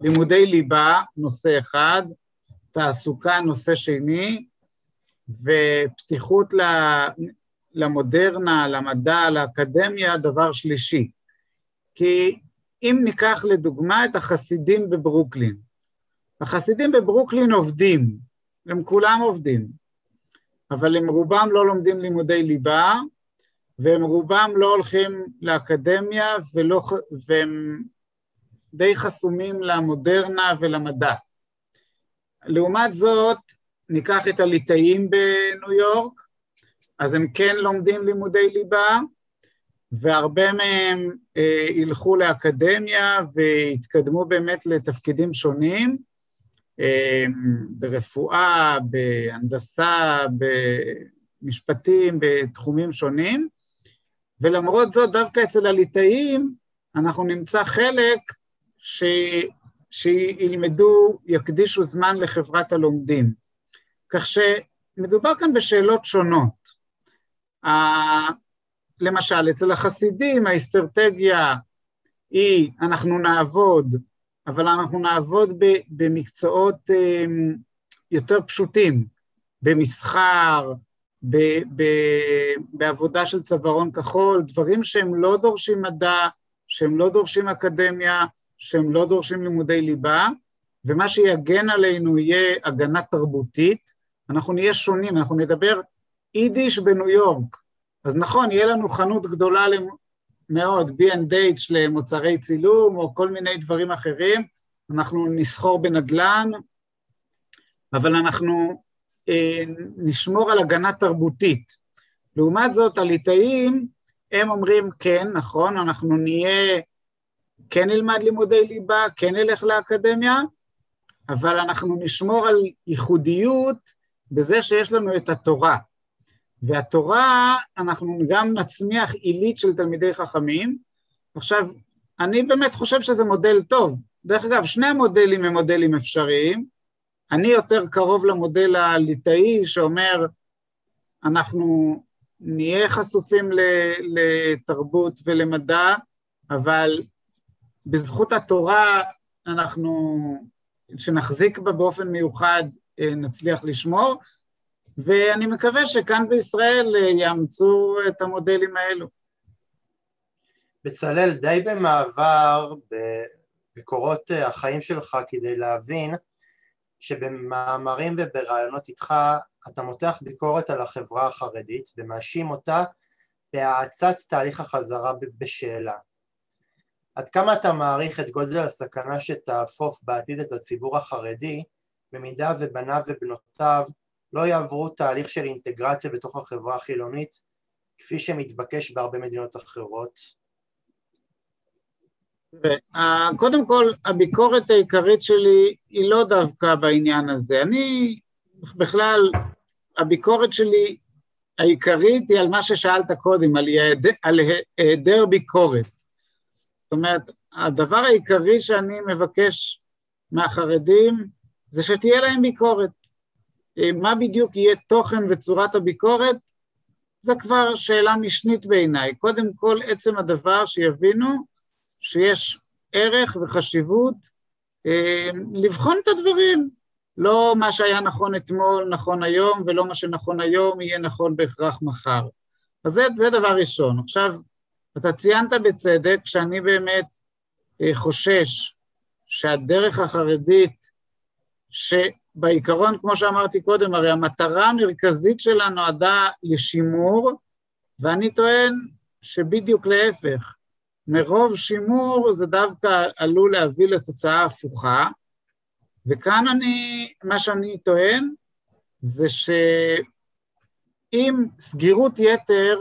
לימודי ליבה, נושא אחד, תעסוקה, נושא שני, ופתיחות למודרנה, למדע, לאקדמיה, דבר שלישי. כי אם ניקח לדוגמה את החסידים בברוקלין, החסידים בברוקלין עובדים, הם כולם עובדים, אבל הם רובם לא לומדים לימודי ליבה, והם רובם לא הולכים לאקדמיה ולא, והם די חסומים למודרנה ולמדע. לעומת זאת, ניקח את הליטאים בניו יורק, אז הם כן לומדים לימודי ליבה, והרבה מהם אה, ילכו לאקדמיה ויתקדמו באמת לתפקידים שונים, ברפואה, בהנדסה, במשפטים, בתחומים שונים, ולמרות זאת, דווקא אצל הליטאים אנחנו נמצא חלק ש... שילמדו, יקדישו זמן לחברת הלומדים. כך שמדובר כאן בשאלות שונות. למשל, אצל החסידים האסטרטגיה היא אנחנו נעבוד, אבל אנחנו נעבוד במקצועות אמ, יותר פשוטים, במסחר, ב, ב, בעבודה של צווארון כחול, דברים שהם לא דורשים מדע, שהם לא דורשים אקדמיה, שהם לא דורשים לימודי ליבה, ומה שיגן עלינו יהיה הגנה תרבותית, אנחנו נהיה שונים, אנחנו נדבר יידיש בניו יורק. אז נכון, יהיה לנו חנות גדולה מאוד, B&H למוצרי צילום, או כל מיני דברים אחרים, אנחנו נסחור בנדל"ן, אבל אנחנו אה, נשמור על הגנה תרבותית. לעומת זאת, הליטאים, הם אומרים, כן, נכון, אנחנו נהיה כן נלמד לימודי ליבה, כן נלך לאקדמיה, אבל אנחנו נשמור על ייחודיות בזה שיש לנו את התורה. והתורה, אנחנו גם נצמיח עילית של תלמידי חכמים. עכשיו, אני באמת חושב שזה מודל טוב. דרך אגב, שני המודלים הם מודלים אפשריים. אני יותר קרוב למודל הליטאי שאומר, אנחנו נהיה חשופים לתרבות ולמדע, אבל בזכות התורה אנחנו, שנחזיק בה באופן מיוחד, אה, נצליח לשמור, ואני מקווה שכאן בישראל אה, יאמצו את המודלים האלו. בצלאל, די במעבר בקורות החיים שלך כדי להבין שבמאמרים וברעיונות איתך אתה מותח ביקורת על החברה החרדית ומאשים אותה בהאצת תהליך החזרה בשאלה. עד כמה אתה מעריך את גודל הסכנה שתאפוף בעתיד את הציבור החרדי במידה ובניו ובנותיו לא יעברו תהליך של אינטגרציה בתוך החברה החילונית כפי שמתבקש בהרבה מדינות אחרות? קודם כל, הביקורת העיקרית שלי היא לא דווקא בעניין הזה. אני בכלל, הביקורת שלי העיקרית היא על מה ששאלת קודם, על, יעד, על היעדר ביקורת. זאת אומרת, הדבר העיקרי שאני מבקש מהחרדים זה שתהיה להם ביקורת. מה בדיוק יהיה תוכן וצורת הביקורת, זה כבר שאלה משנית בעיניי. קודם כל, עצם הדבר שיבינו שיש ערך וחשיבות אה, לבחון את הדברים. לא מה שהיה נכון אתמול נכון היום, ולא מה שנכון היום יהיה נכון בהכרח מחר. אז זה, זה דבר ראשון. עכשיו, אתה ציינת בצדק שאני באמת אה, חושש שהדרך החרדית, שבעיקרון, כמו שאמרתי קודם, הרי המטרה המרכזית שלה נועדה לשימור, ואני טוען שבדיוק להפך, מרוב שימור זה דווקא עלול להביא לתוצאה הפוכה, וכאן אני, מה שאני טוען זה שאם סגירות יתר,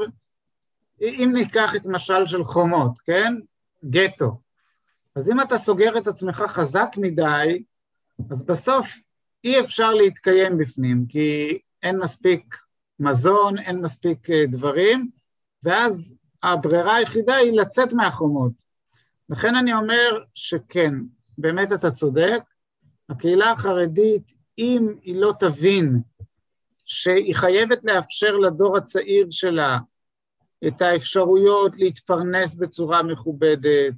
אם ניקח את משל של חומות, כן? גטו. אז אם אתה סוגר את עצמך חזק מדי, אז בסוף אי אפשר להתקיים בפנים, כי אין מספיק מזון, אין מספיק אה, דברים, ואז הברירה היחידה היא לצאת מהחומות. לכן אני אומר שכן, באמת אתה צודק, הקהילה החרדית, אם היא לא תבין שהיא חייבת לאפשר לדור הצעיר שלה את האפשרויות להתפרנס בצורה מכובדת,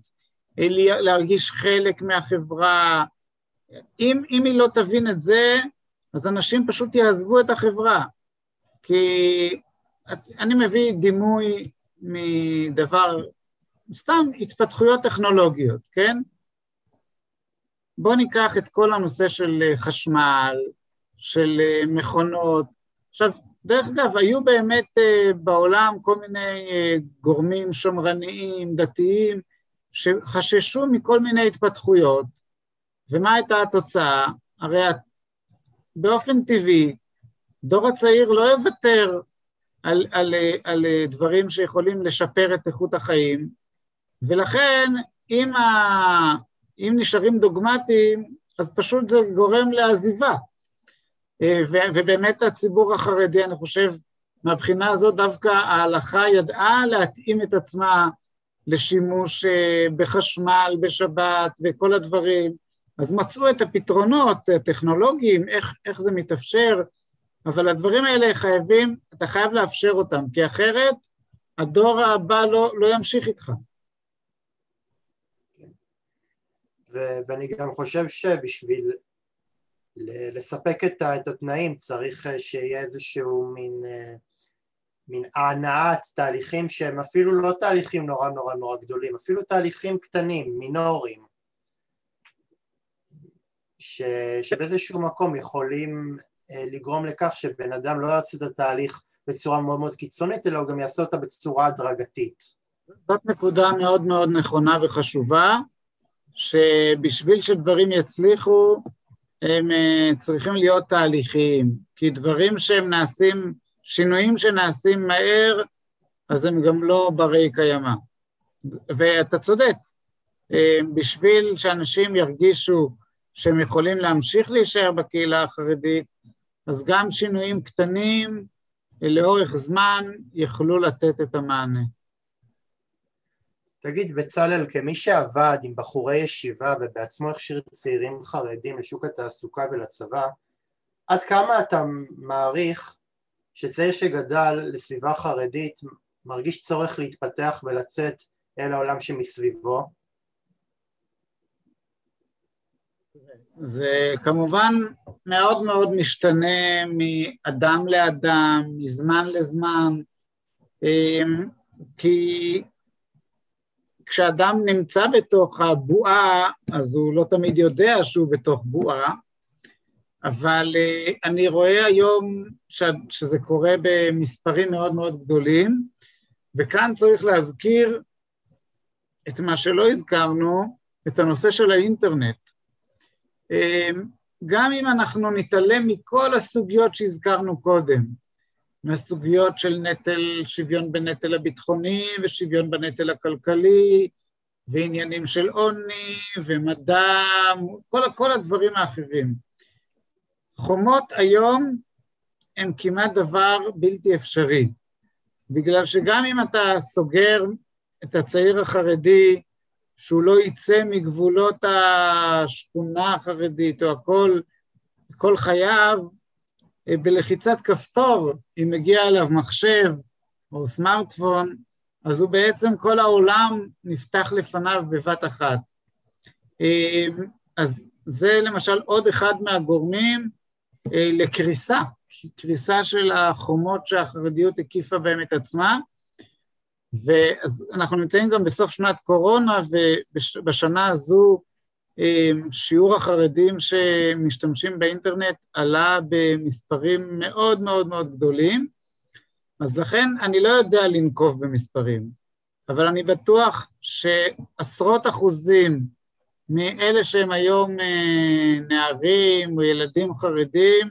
להרגיש חלק מהחברה, אם, אם היא לא תבין את זה, אז אנשים פשוט יעזבו את החברה. כי אני מביא דימוי מדבר, סתם התפתחויות טכנולוגיות, כן? בואו ניקח את כל הנושא של אה, חשמל, של אה, מכונות. עכשיו, דרך אגב, היו באמת אה, בעולם כל מיני גורמים שמרניים, דתיים, שחששו מכל מיני התפתחויות, ומה הייתה התוצאה? הרי באופן טבעי, דור הצעיר לא יוותר על, על, על דברים שיכולים לשפר את איכות החיים, ולכן אם, ה, אם נשארים דוגמטיים, אז פשוט זה גורם לעזיבה. ו, ובאמת הציבור החרדי, אני חושב, מהבחינה הזאת דווקא ההלכה ידעה להתאים את עצמה לשימוש אה, בחשמל, בשבת וכל הדברים, אז מצאו את הפתרונות הטכנולוגיים, איך, איך זה מתאפשר, אבל הדברים האלה חייבים, אתה חייב לאפשר אותם, כי אחרת הדור הבא לא, לא ימשיך איתך. ו- ואני גם חושב שבשביל לספק את, את התנאים צריך אה, שיהיה איזשהו מין, אה, מין הענאת תהליכים שהם אפילו לא תהליכים נורא נורא נורא גדולים, אפילו תהליכים קטנים, מינוריים, ש, שבאיזשהו מקום יכולים אה, לגרום לכך שבן אדם לא יעשה את התהליך בצורה מאוד מאוד קיצונית, אלא הוא גם יעשה אותה בצורה הדרגתית. זאת נקודה מאוד מאוד נכונה וחשובה, שבשביל שדברים יצליחו, הם אה, צריכים להיות תהליכיים, כי דברים שהם נעשים, שינויים שנעשים מהר, אז הם גם לא ברי קיימא. ואתה צודק, אה, בשביל שאנשים ירגישו שהם יכולים להמשיך להישאר בקהילה החרדית, אז גם שינויים קטנים לאורך זמן יכלו לתת את המענה. תגיד, בצלאל, כמי שעבד עם בחורי ישיבה ובעצמו הכשיר צעירים חרדים לשוק התעסוקה ולצבא, עד כמה אתה מעריך שצעיר שגדל לסביבה חרדית מרגיש צורך להתפתח ולצאת אל העולם שמסביבו? זה כמובן מאוד מאוד משתנה מאדם לאדם, מזמן לזמן, אמ, כי כשאדם נמצא בתוך הבועה, אז הוא לא תמיד יודע שהוא בתוך בועה, אבל uh, אני רואה היום שזה קורה במספרים מאוד מאוד גדולים, וכאן צריך להזכיר את מה שלא הזכרנו, את הנושא של האינטרנט. Uh, גם אם אנחנו נתעלם מכל הסוגיות שהזכרנו קודם, מהסוגיות של נטל, שוויון בנטל הביטחוני ושוויון בנטל הכלכלי, ועניינים של עוני ומדע, כל, כל הדברים האחרים. חומות היום הם כמעט דבר בלתי אפשרי, בגלל שגם אם אתה סוגר את הצעיר החרדי שהוא לא יצא מגבולות השכונה החרדית או הכל, כל חייו, אה, בלחיצת כפתור, אם מגיע אליו מחשב או סמארטפון, אז הוא בעצם כל העולם נפתח לפניו בבת אחת. אה, אז זה למשל עוד אחד מהגורמים אה, לקריסה, קריסה של החומות שהחרדיות הקיפה בהם את עצמה, ואז אנחנו נמצאים גם בסוף שנת קורונה, ובשנה הזו אמ, שיעור החרדים שמשתמשים באינטרנט עלה במספרים מאוד מאוד מאוד גדולים, אז לכן אני לא יודע לנקוב במספרים, אבל אני בטוח שעשרות אחוזים מאלה שהם היום אה, נערים או ילדים חרדים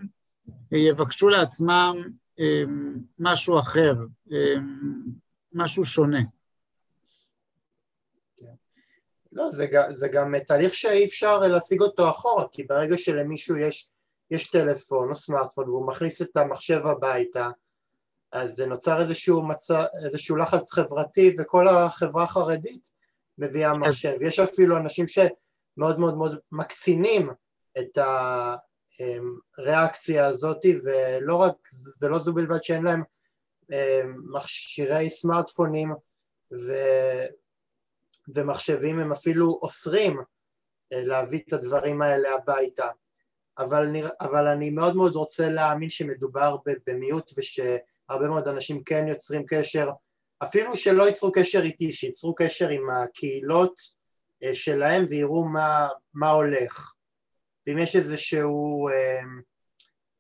יבקשו לעצמם משהו אחר, משהו שונה. לא, זה, זה גם תהליך שאי אפשר להשיג אותו אחורה, כי ברגע שלמישהו יש, יש טלפון או סמארטפון והוא מכניס את המחשב הביתה, אז זה נוצר איזשהו, מצא, איזשהו לחץ חברתי וכל החברה החרדית מביאה מחשב. יש אפילו אנשים שמאוד מאוד מאוד מקצינים את הריאקציה הזאת, ולא רק, ולא זו בלבד שאין להם מכשירי סמארטפונים ו, ומחשבים הם אפילו אוסרים אה, להביא את הדברים האלה הביתה. אבל, אני, אבל אני מאוד מאוד רוצה להאמין שמדובר במיעוט ושהרבה מאוד אנשים כן יוצרים קשר אפילו שלא ייצרו קשר איתי, שייצרו קשר עם הקהילות אה, שלהם ויראו מה, מה הולך. ואם יש איזשהו, אה,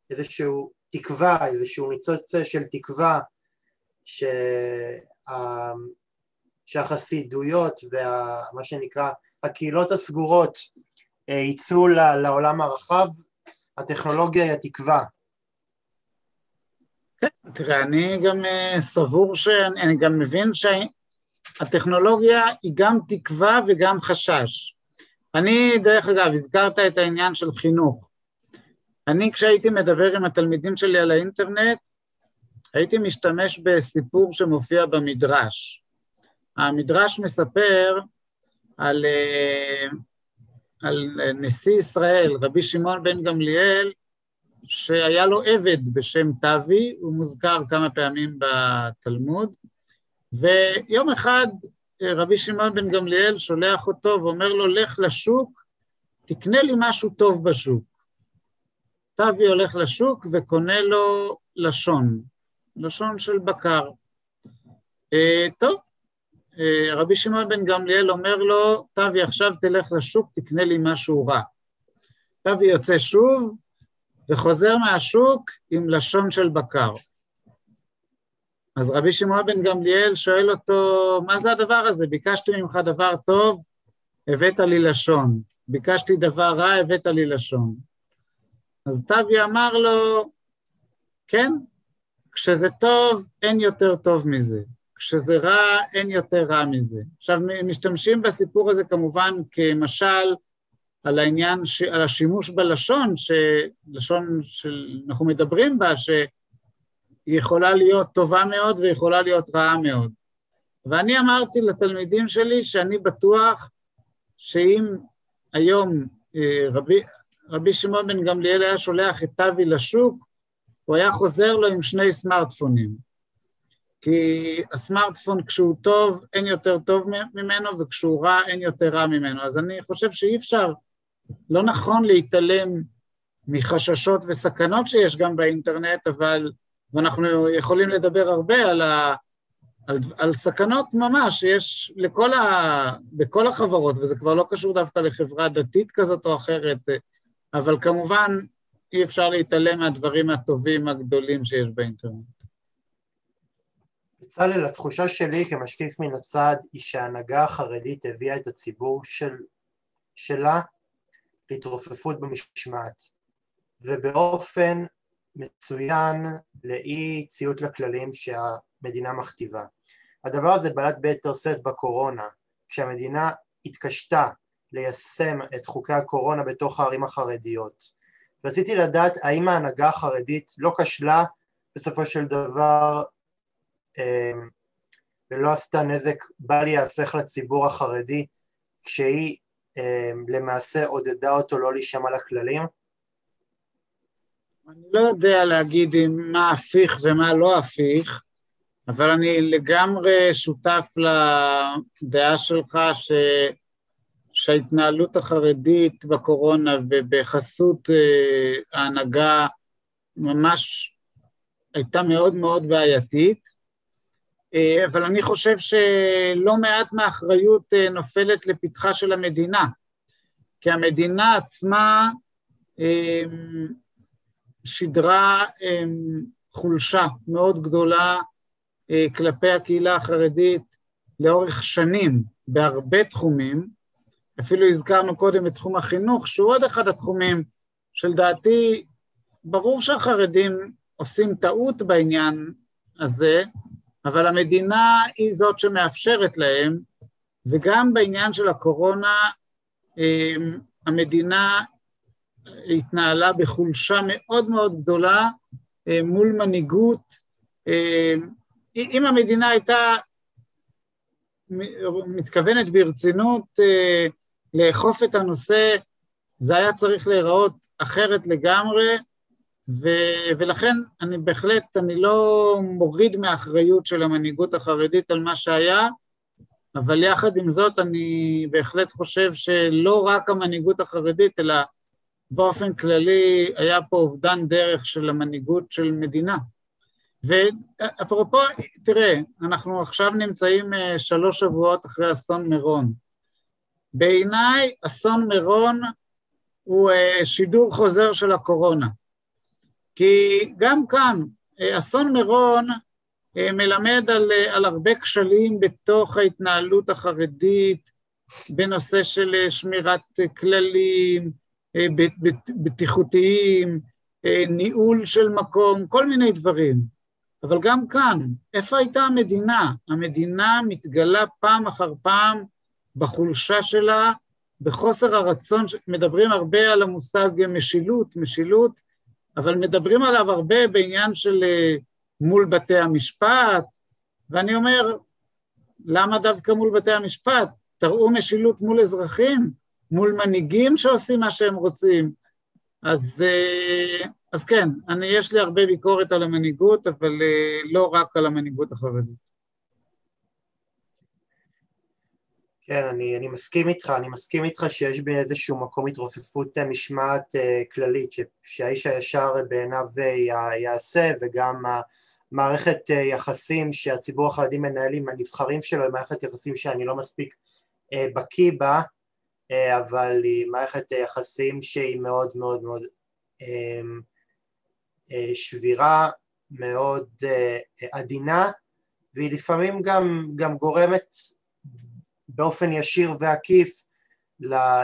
איזשהו תקווה, איזשהו ניצוץ של תקווה שה... שהחסידויות ומה שנקרא הקהילות הסגורות אה, יצאו לעולם הרחב, הטכנולוגיה היא התקווה. כן, תראה, אני גם אה, סבור שאני גם מבין שהטכנולוגיה היא גם תקווה וגם חשש. אני, דרך אגב, הזכרת את העניין של חינוך. אני, כשהייתי מדבר עם התלמידים שלי על האינטרנט, הייתי משתמש בסיפור שמופיע במדרש. המדרש מספר על, אה, על נשיא ישראל, רבי שמעון בן גמליאל, שהיה לו עבד בשם תבי, הוא מוזכר כמה פעמים בתלמוד, ויום אחד אה, רבי שמעון בן גמליאל שולח אותו ואומר לו, לך לשוק, תקנה לי משהו טוב בשוק. תבי הולך לשוק וקונה לו לשון, לשון של בקר. Uh, טוב, uh, רבי שמעון בן גמליאל אומר לו, תבי עכשיו תלך לשוק, תקנה לי משהו רע. תבי יוצא שוב וחוזר מהשוק עם לשון של בקר. אז רבי שמעון בן גמליאל שואל אותו, מה זה הדבר הזה? ביקשתי ממך דבר טוב, הבאת לי לשון. ביקשתי דבר רע, הבאת לי לשון. אז תבי אמר לו, כן, כשזה טוב, אין יותר טוב מזה. כשזה רע, אין יותר רע מזה. עכשיו, משתמשים בסיפור הזה כמובן כמשל על העניין, על השימוש בלשון, שלשון שאנחנו מדברים בה, שהיא יכולה להיות טובה מאוד ויכולה להיות רעה מאוד. ואני אמרתי לתלמידים שלי שאני בטוח שאם היום אה, רבי, רבי שמעון בן גמליאל היה שולח את תבי לשוק, הוא היה חוזר לו עם שני סמארטפונים. כי הסמארטפון כשהוא טוב, אין יותר טוב ממנו, וכשהוא רע, אין יותר רע ממנו. אז אני חושב שאי אפשר, לא נכון להתעלם מחששות וסכנות שיש גם באינטרנט, אבל, ואנחנו יכולים לדבר הרבה על על, על סכנות ממש יש לכל ה, בכל החברות, וזה כבר לא קשור דווקא לחברה דתית כזאת או אחרת, אבל כמובן אי אפשר להתעלם מהדברים הטובים הגדולים שיש באינטרנט. בצלאל, התחושה שלי כמשקיף מן הצד היא שההנהגה החרדית הביאה את הציבור של, שלה להתרופפות במשמעת, ובאופן מצוין לאי ציות לכללים שהמדינה מכתיבה. הדבר הזה בלט ביתר שאת בקורונה, כשהמדינה התקשתה ליישם את חוקי הקורונה בתוך הערים החרדיות. רציתי לדעת האם ההנהגה החרדית לא כשלה בסופו של דבר אמ, ולא עשתה נזק בל ייהפך לציבור החרדי כשהיא אמ, למעשה עודדה אותו לא להישמע לכללים? אני לא יודע להגיד מה הפיך ומה לא הפיך, אבל אני לגמרי שותף לדעה שלך ש... שההתנהלות החרדית בקורונה ובחסות אה, ההנהגה ממש הייתה מאוד מאוד בעייתית, אה, אבל אני חושב שלא מעט מהאחריות אה, נופלת לפתחה של המדינה, כי המדינה עצמה שידרה חולשה מאוד גדולה כלפי הקהילה החרדית לאורך שנים בהרבה תחומים, אפילו הזכרנו קודם את תחום החינוך, שהוא עוד אחד התחומים שלדעתי, ברור שהחרדים עושים טעות בעניין הזה, אבל המדינה היא זאת שמאפשרת להם, וגם בעניין של הקורונה, אמ, המדינה התנהלה בחולשה מאוד מאוד גדולה אמ, מול מנהיגות. אמ, אם המדינה הייתה מתכוונת ברצינות אה, לאכוף את הנושא, זה היה צריך להיראות אחרת לגמרי, ו, ולכן אני בהחלט, אני לא מוריד מהאחריות של המנהיגות החרדית על מה שהיה, אבל יחד עם זאת אני בהחלט חושב שלא רק המנהיגות החרדית, אלא באופן כללי היה פה אובדן דרך של המנהיגות של מדינה. ואפרופו, תראה, אנחנו עכשיו נמצאים אה, שלוש שבועות אחרי אסון מירון. בעיניי אסון מירון הוא אה, שידור חוזר של הקורונה. כי גם כאן, אה, אסון מירון אה, מלמד על, על הרבה כשלים בתוך ההתנהלות החרדית בנושא של שמירת כללים, בטיחותיים, ניהול של מקום, כל מיני דברים. אבל גם כאן, איפה הייתה המדינה? המדינה מתגלה פעם אחר פעם בחולשה שלה, בחוסר הרצון, מדברים הרבה על המושג משילות, משילות, אבל מדברים עליו הרבה בעניין של אה, מול בתי המשפט, ואני אומר, למה דווקא מול בתי המשפט? תראו משילות מול אזרחים, מול מנהיגים שעושים מה שהם רוצים. אז, אה, אז כן, אני, יש לי הרבה ביקורת על המנהיגות, אבל אה, לא רק על המנהיגות החרדית. כן, אני, אני מסכים איתך, אני מסכים איתך שיש באיזשהו מקום התרופפות אה, משמעת uh, כללית, ש, שהאיש הישר בעיניו uh, יעשה, וגם מערכת uh, יחסים שהציבור החרדי מנהל עם הנבחרים שלו, היא מערכת יחסים שאני לא מספיק uh, בקיא בה, uh, אבל היא מערכת יחסים שהיא מאוד מאוד מאוד uh, uh, שבירה, מאוד uh, עדינה, והיא לפעמים גם, גם גורמת באופן ישיר ועקיף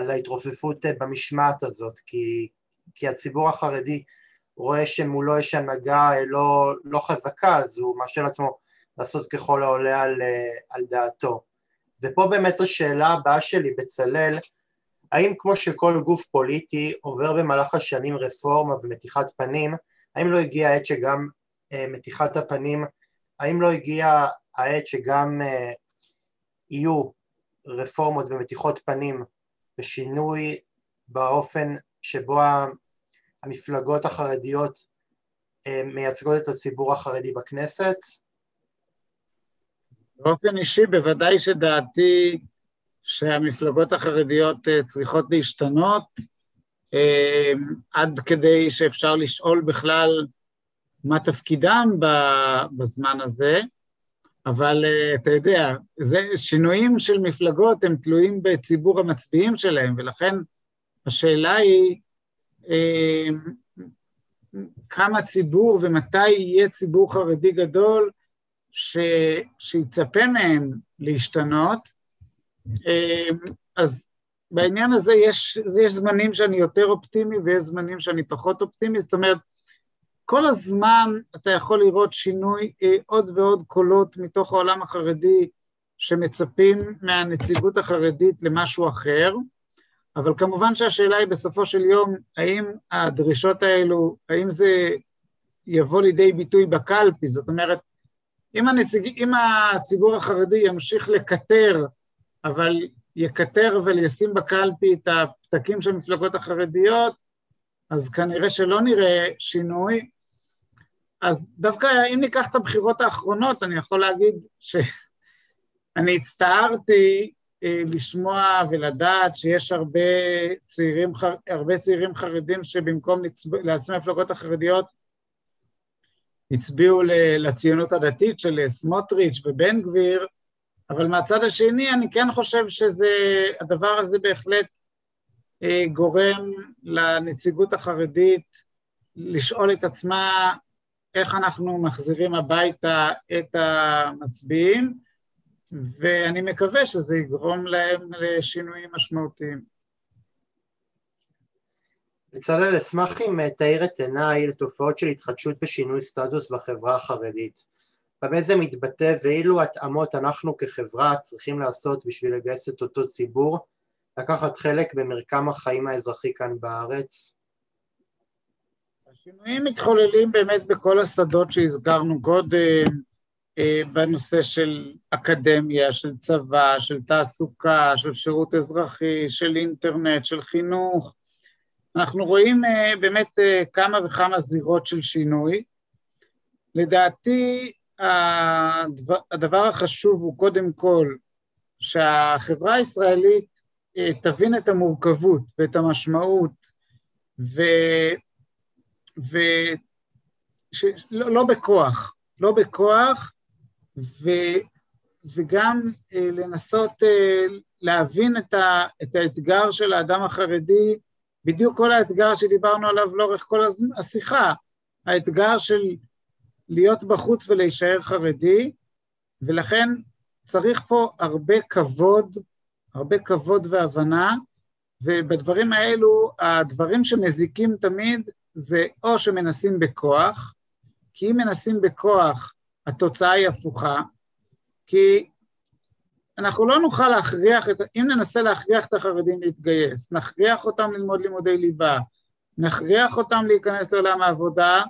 להתרופפות במשמעת הזאת, כי, כי הציבור החרדי רואה שמולו יש הנהגה לא, לא חזקה, אז הוא מרשה לעצמו לעשות ככל העולה על, על דעתו. ופה באמת השאלה הבאה שלי, בצלאל, האם כמו שכל גוף פוליטי עובר במהלך השנים רפורמה ומתיחת פנים, האם לא הגיעה העת שגם אה, מתיחת הפנים, האם לא הגיעה העת שגם אה, יהיו רפורמות ומתיחות פנים ושינוי באופן שבו המפלגות החרדיות אה, מייצגות את הציבור החרדי בכנסת? באופן אישי בוודאי שדעתי שהמפלגות החרדיות אה, צריכות להשתנות אה, עד כדי שאפשר לשאול בכלל מה תפקידם בזמן הזה, אבל uh, אתה יודע, זה, שינויים של מפלגות הם תלויים בציבור המצביעים שלהם, ולכן השאלה היא uh, כמה ציבור ומתי יהיה ציבור חרדי גדול ש, שיצפה מהם להשתנות. Uh, אז בעניין הזה יש, יש זמנים שאני יותר אופטימי ויש זמנים שאני פחות אופטימי, זאת אומרת, כל הזמן אתה יכול לראות שינוי, אה, עוד ועוד קולות מתוך העולם החרדי שמצפים מהנציגות החרדית למשהו אחר, אבל כמובן שהשאלה היא בסופו של יום, האם הדרישות האלו, האם זה יבוא לידי ביטוי בקלפי, זאת אומרת, אם, הנציג, אם הציבור החרדי ימשיך לקטר, אבל יקטר וישים בקלפי את הפתקים של המפלגות החרדיות, אז כנראה שלא נראה שינוי, אז דווקא אם ניקח את הבחירות האחרונות, אני יכול להגיד שאני הצטערתי אה, לשמוע ולדעת שיש הרבה צעירים, הרבה צעירים חרדים שבמקום לעצמי המפלגות החרדיות הצביעו לציונות הדתית של סמוטריץ' ובן גביר, אבל מהצד השני אני כן חושב שזה, הדבר הזה בהחלט אה, גורם לנציגות החרדית לשאול את עצמה איך אנחנו מחזירים הביתה את המצביעים, ואני מקווה שזה יגרום להם לשינויים משמעותיים. בצלאל, אשמח אם תאיר את עיניי לתופעות של התחדשות ושינוי סטטוס בחברה החרדית. במה זה מתבטא ואילו התאמות אנחנו כחברה צריכים לעשות בשביל לגייס את אותו ציבור, לקחת חלק במרקם החיים האזרחי כאן בארץ? השינויים מתחוללים באמת בכל השדות שהזכרנו קודם, אה, בנושא של אקדמיה, של צבא, של תעסוקה, של שירות אזרחי, של אינטרנט, של חינוך. אנחנו רואים אה, באמת אה, כמה וכמה זירות של שינוי. לדעתי הדבר החשוב הוא קודם כל שהחברה הישראלית תבין את המורכבות ואת המשמעות. ו... ש... לא, בכוח, לא בכוח, ו... וגם אה, לנסות אה, להבין את, ה... את האתגר של האדם החרדי, בדיוק כל האתגר שדיברנו עליו לאורך כל השיחה, האתגר של להיות בחוץ ולהישאר חרדי, ולכן צריך פה הרבה כבוד, הרבה כבוד והבנה, ובדברים האלו, הדברים שמזיקים תמיד זה או שמנסים בכוח, כי אם מנסים בכוח התוצאה היא הפוכה, כי אנחנו לא נוכל להכריח, את, אם ננסה להכריח את החרדים להתגייס, נכריח אותם ללמוד לימודי ליבה, נכריח אותם להיכנס לעולם העבודה,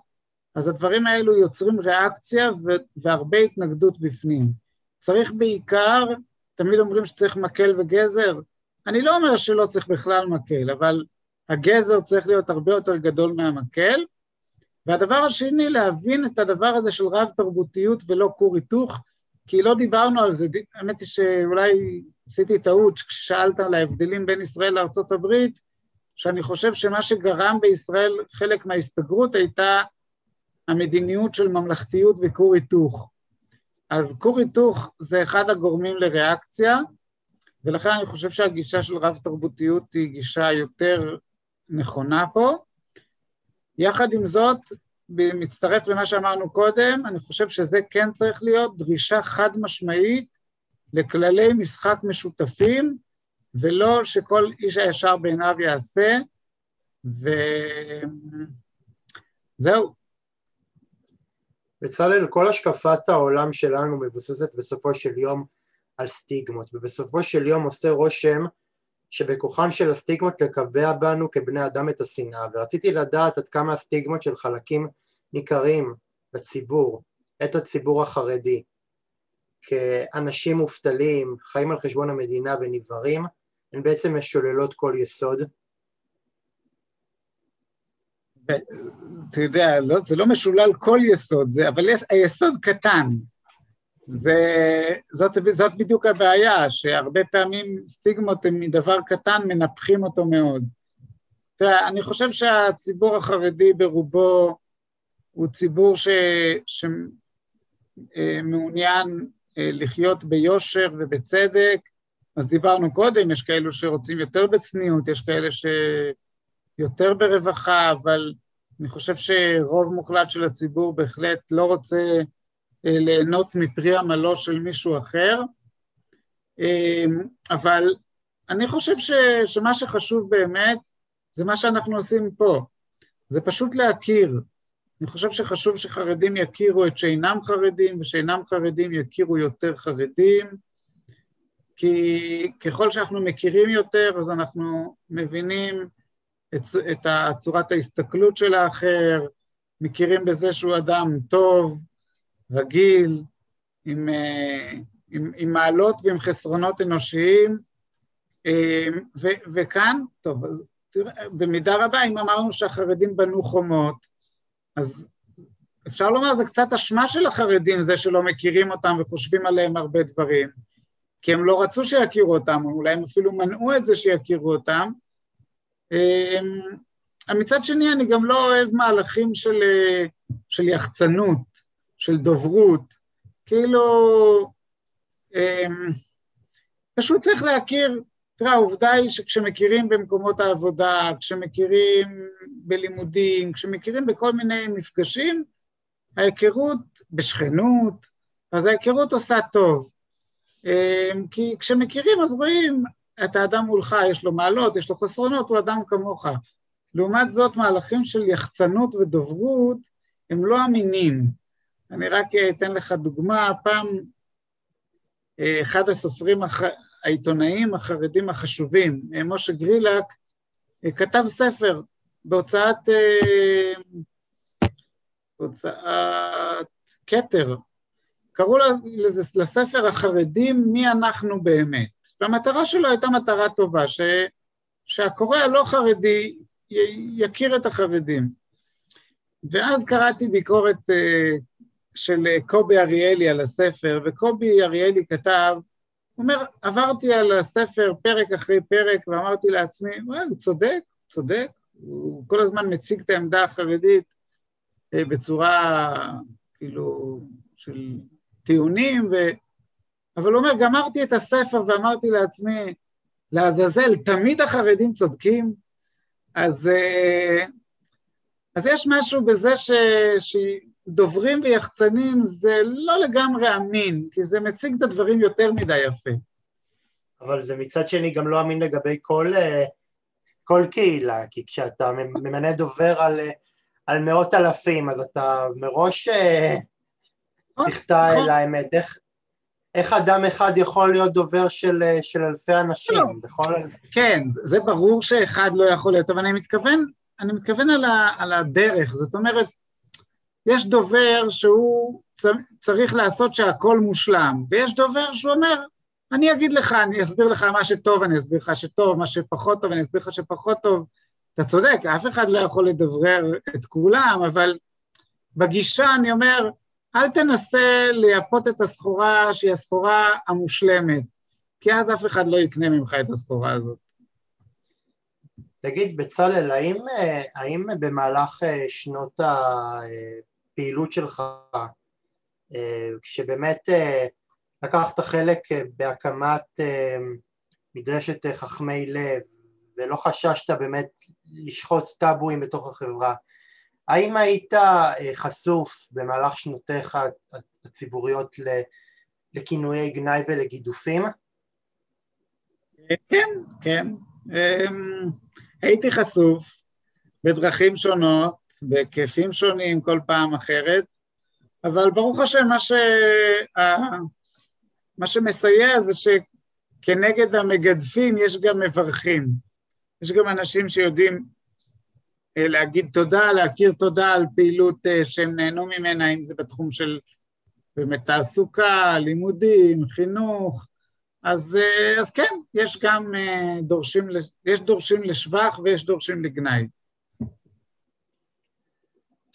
אז הדברים האלו יוצרים ריאקציה והרבה התנגדות בפנים. צריך בעיקר, תמיד אומרים שצריך מקל וגזר, אני לא אומר שלא צריך בכלל מקל, אבל הגזר צריך להיות הרבה יותר גדול מהמקל, והדבר השני, להבין את הדבר הזה של רב תרבותיות ולא כור היתוך, כי לא דיברנו על זה, האמת היא שאולי עשיתי טעות כששאלת על ההבדלים בין ישראל לארצות הברית, שאני חושב שמה שגרם בישראל חלק מההסתגרות הייתה המדיניות של ממלכתיות וכור היתוך. אז כור היתוך זה אחד הגורמים לריאקציה, ולכן אני חושב שהגישה של רב תרבותיות היא גישה יותר נכונה פה. יחד עם זאת, מצטרף למה שאמרנו קודם, אני חושב שזה כן צריך להיות דרישה חד משמעית לכללי משחק משותפים, ולא שכל איש הישר בעיניו יעשה, וזהו. בצלאל, כל השקפת העולם שלנו מבוססת בסופו של יום על סטיגמות, ובסופו של יום עושה רושם שבכוחן של הסטיגמות לקבע בנו כבני אדם את השנאה, ורציתי לדעת עד כמה הסטיגמות של חלקים ניכרים בציבור, את הציבור החרדי, כאנשים מובטלים, חיים על חשבון המדינה ונבערים, הן בעצם משוללות כל יסוד. אתה יודע, לא, זה לא משולל כל יסוד, זה, אבל יש, היסוד קטן, וזאת זאת בדיוק הבעיה, שהרבה פעמים סטיגמות הן מדבר קטן מנפחים אותו מאוד. תראה, אני חושב שהציבור החרדי ברובו הוא ציבור שמעוניין לחיות ביושר ובצדק, אז דיברנו קודם, יש כאלו שרוצים יותר בצניעות, יש כאלה שיותר ברווחה, אבל אני חושב שרוב מוחלט של הציבור בהחלט לא רוצה אה, ליהנות מפרי עמלו של מישהו אחר, אה, אבל אני חושב ש, שמה שחשוב באמת זה מה שאנחנו עושים פה, זה פשוט להכיר. אני חושב שחשוב שחרדים יכירו את שאינם חרדים ושאינם חרדים יכירו יותר חרדים, כי ככל שאנחנו מכירים יותר אז אנחנו מבינים את, את צורת ההסתכלות של האחר, מכירים בזה שהוא אדם טוב, רגיל, עם, אה, עם, עם מעלות ועם חסרונות אנושיים, אה, ו, וכאן, טוב, אז תראה, במידה רבה, אם אמרנו שהחרדים בנו חומות, אז אפשר לומר, זה קצת אשמה של החרדים, זה שלא מכירים אותם וחושבים עליהם הרבה דברים, כי הם לא רצו שיכירו אותם, אולי הם אפילו מנעו את זה שיכירו אותם, אמ, מצד שני, אני גם לא אוהב מהלכים של, אה, של יחצנות, של דוברות, כאילו, אמ, פשוט צריך להכיר, תראה, העובדה היא שכשמכירים במקומות העבודה, כשמכירים בלימודים, כשמכירים בכל מיני מפגשים, ההיכרות בשכנות, אז ההיכרות עושה טוב. אמ, כי כשמכירים אז רואים את האדם מולך, יש לו מעלות, יש לו חסרונות, הוא אדם כמוך. לעומת זאת, מהלכים של יחצנות ודוברות הם לא אמינים. אני רק אתן לך דוגמה, פעם אה, אחד הסופרים, העיתונאים החרדים החשובים, אה, משה גרילק, אה, כתב ספר בהוצאת, בהוצאת כתר, קראו לזה, לספר החרדים מי אנחנו באמת. והמטרה שלו הייתה מטרה טובה, ש, שהקורא הלא חרדי יכיר את החרדים. ואז קראתי ביקורת uh, של קובי אריאלי על הספר, וקובי אריאלי כתב, הוא אומר, עברתי על הספר פרק אחרי פרק ואמרתי לעצמי, וואי, הוא צודק, צודק, הוא כל הזמן מציג את העמדה החרדית uh, בצורה, כאילו, של טיעונים, ו... אבל הוא אומר, גמרתי את הספר ואמרתי לעצמי, לעזאזל, תמיד החרדים צודקים? אז, אה, אז יש משהו בזה ש, שדוברים ויחצנים זה לא לגמרי אמין, כי זה מציג את הדברים יותר מדי יפה. אבל זה מצד שני גם לא אמין לגבי כל, אה, כל קהילה, כי כשאתה ממנה דובר על, אה, על מאות אלפים, אז אתה מראש נכון, תחטא אל נכון. האמת. איך, איך אדם אחד יכול להיות דובר של, של אלפי אנשים? לא. בכל... כן, זה ברור שאחד לא יכול להיות, אבל אני מתכוון, אני מתכוון על, ה, על הדרך, זאת אומרת, יש דובר שהוא צריך לעשות שהכל מושלם, ויש דובר שהוא אומר, אני אגיד לך, אני אסביר לך מה שטוב, אני אסביר לך שטוב, מה שפחות טוב, אני אסביר לך שפחות טוב. אתה צודק, אף אחד לא יכול לדברר את כולם, אבל בגישה אני אומר, אל תנסה לייפות את הסחורה שהיא הסחורה המושלמת, כי אז אף אחד לא יקנה ממך את הסחורה הזאת. תגיד, בצלאל, האם, האם במהלך אה, שנות הפעילות שלך, אה, כשבאמת אה, לקחת חלק בהקמת מדרשת חכמי לב, ולא חששת באמת לשחוט טאבואים בתוך החברה, האם היית אה, חשוף במהלך שנותיך הציבוריות לכינויי גנאי ולגידופים? כן, כן. אמ, הייתי חשוף בדרכים שונות, בהיקפים שונים כל פעם אחרת, אבל ברוך השם, מה, ש... מה שמסייע זה שכנגד המגדפים יש גם מברכים. יש גם אנשים שיודעים אה, להגיד תודה, להכיר תודה על פעילות אה, שהם נהנו ממנה, אם זה בתחום של באמת תעסוקה, לימודים, חינוך, אז, אה, אז כן, יש גם דורשים, יש דורשים לשבח ויש דורשים לגנאי.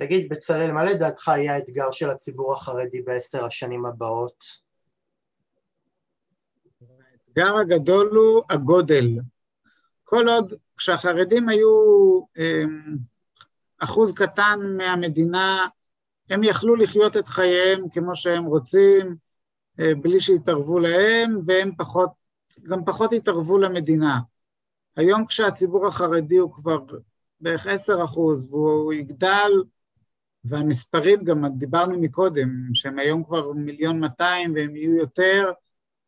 תגיד, בצלאל, מה לדעתך יהיה האתגר של הציבור החרדי בעשר השנים הבאות? האתגר הגדול הוא הגודל. כל עוד כשהחרדים היו אמ, אחוז קטן מהמדינה, הם יכלו לחיות את חייהם כמו שהם רוצים, אה, בלי שיתערבו להם, והם פחות, גם פחות יתערבו למדינה. היום כשהציבור החרדי הוא כבר בערך עשר אחוז והוא יגדל, והמספרים גם דיברנו מקודם, שהם היום כבר מיליון מאתיים והם יהיו יותר,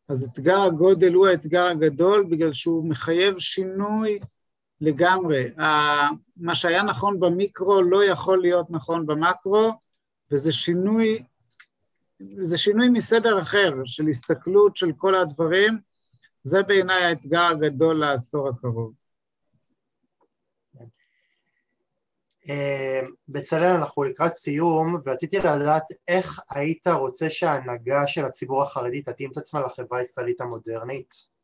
אז אתגר הגודל הוא האתגר הגדול בגלל שהוא מחייב שינוי לגמרי. מה שהיה נכון במיקרו לא יכול להיות נכון במקרו, וזה שינוי, זה שינוי מסדר אחר של הסתכלות של כל הדברים, זה בעיניי האתגר הגדול לעשור הקרוב. אה, בצלאל, אנחנו לקראת סיום, ורציתי לדעת איך היית רוצה שההנהגה של הציבור החרדי תתאים את עצמה לחברה הישראלית המודרנית?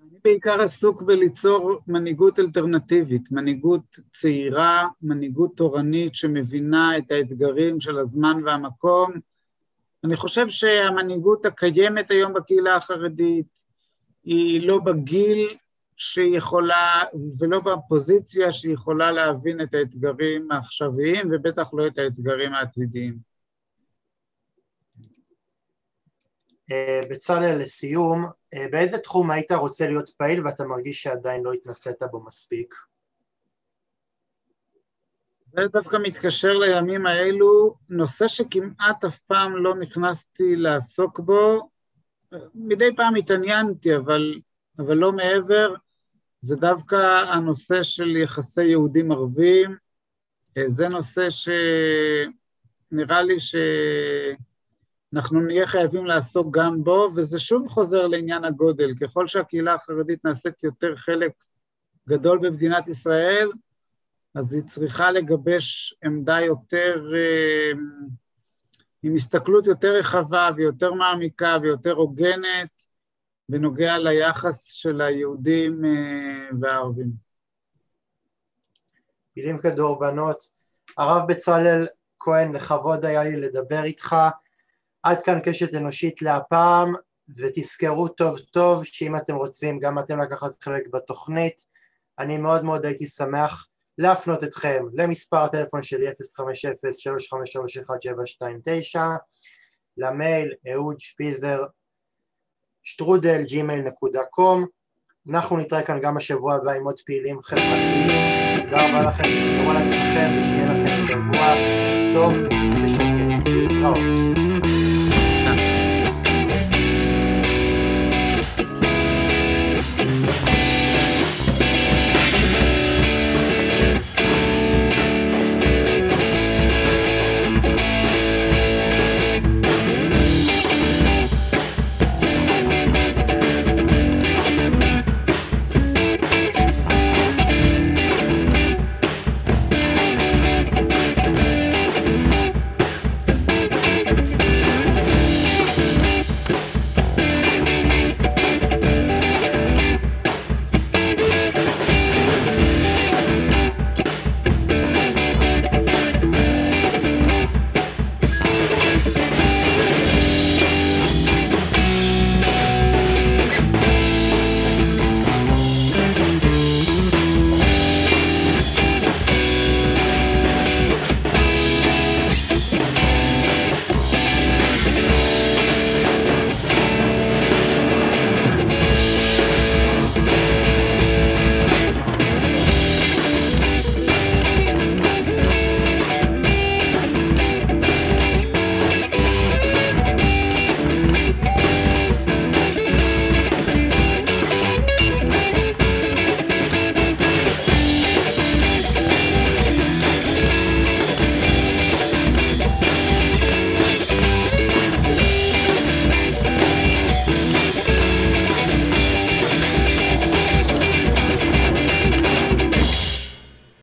אני בעיקר עסוק בליצור מנהיגות אלטרנטיבית, מנהיגות צעירה, מנהיגות תורנית שמבינה את האתגרים של הזמן והמקום. אני חושב שהמנהיגות הקיימת היום בקהילה החרדית היא לא בגיל שהיא יכולה, ולא בפוזיציה שהיא יכולה להבין את האתגרים העכשוויים ובטח לא את האתגרים העתידיים. אה, בצלאל, לסיום, אה, באיזה תחום היית רוצה להיות פעיל ואתה מרגיש שעדיין לא התנסית בו מספיק? זה דווקא מתקשר לימים האלו, נושא שכמעט אף פעם לא נכנסתי לעסוק בו, מדי פעם התעניינתי, אבל, אבל לא מעבר, זה דווקא הנושא של יחסי יהודים ערבים, אה, זה נושא שנראה לי שאנחנו נהיה חייבים לעסוק גם בו, וזה שוב חוזר לעניין הגודל, ככל שהקהילה החרדית נעשית יותר חלק גדול במדינת ישראל, אז היא צריכה לגבש עמדה יותר, אה, עם הסתכלות יותר רחבה ויותר מעמיקה ויותר הוגנת, בנוגע ליחס של היהודים אה, והערבים. מילים כדורבנות. הרב בצלאל כהן, לכבוד היה לי לדבר איתך. עד כאן קשת אנושית להפעם, ותזכרו טוב טוב שאם אתם רוצים גם אתם לקחת חלק בתוכנית, אני מאוד מאוד הייתי שמח להפנות אתכם למספר הטלפון שלי 050-3531-729, למייל אהוד שפיזר שטרודל ג'ימייל נקודה קום. אנחנו נתראה כאן גם בשבוע הבא עם עוד פעילים חברתיים. תודה רבה לכם, תשמרו על עצמכם ושיהיה לכם שבוע טוב ושקט. להתראות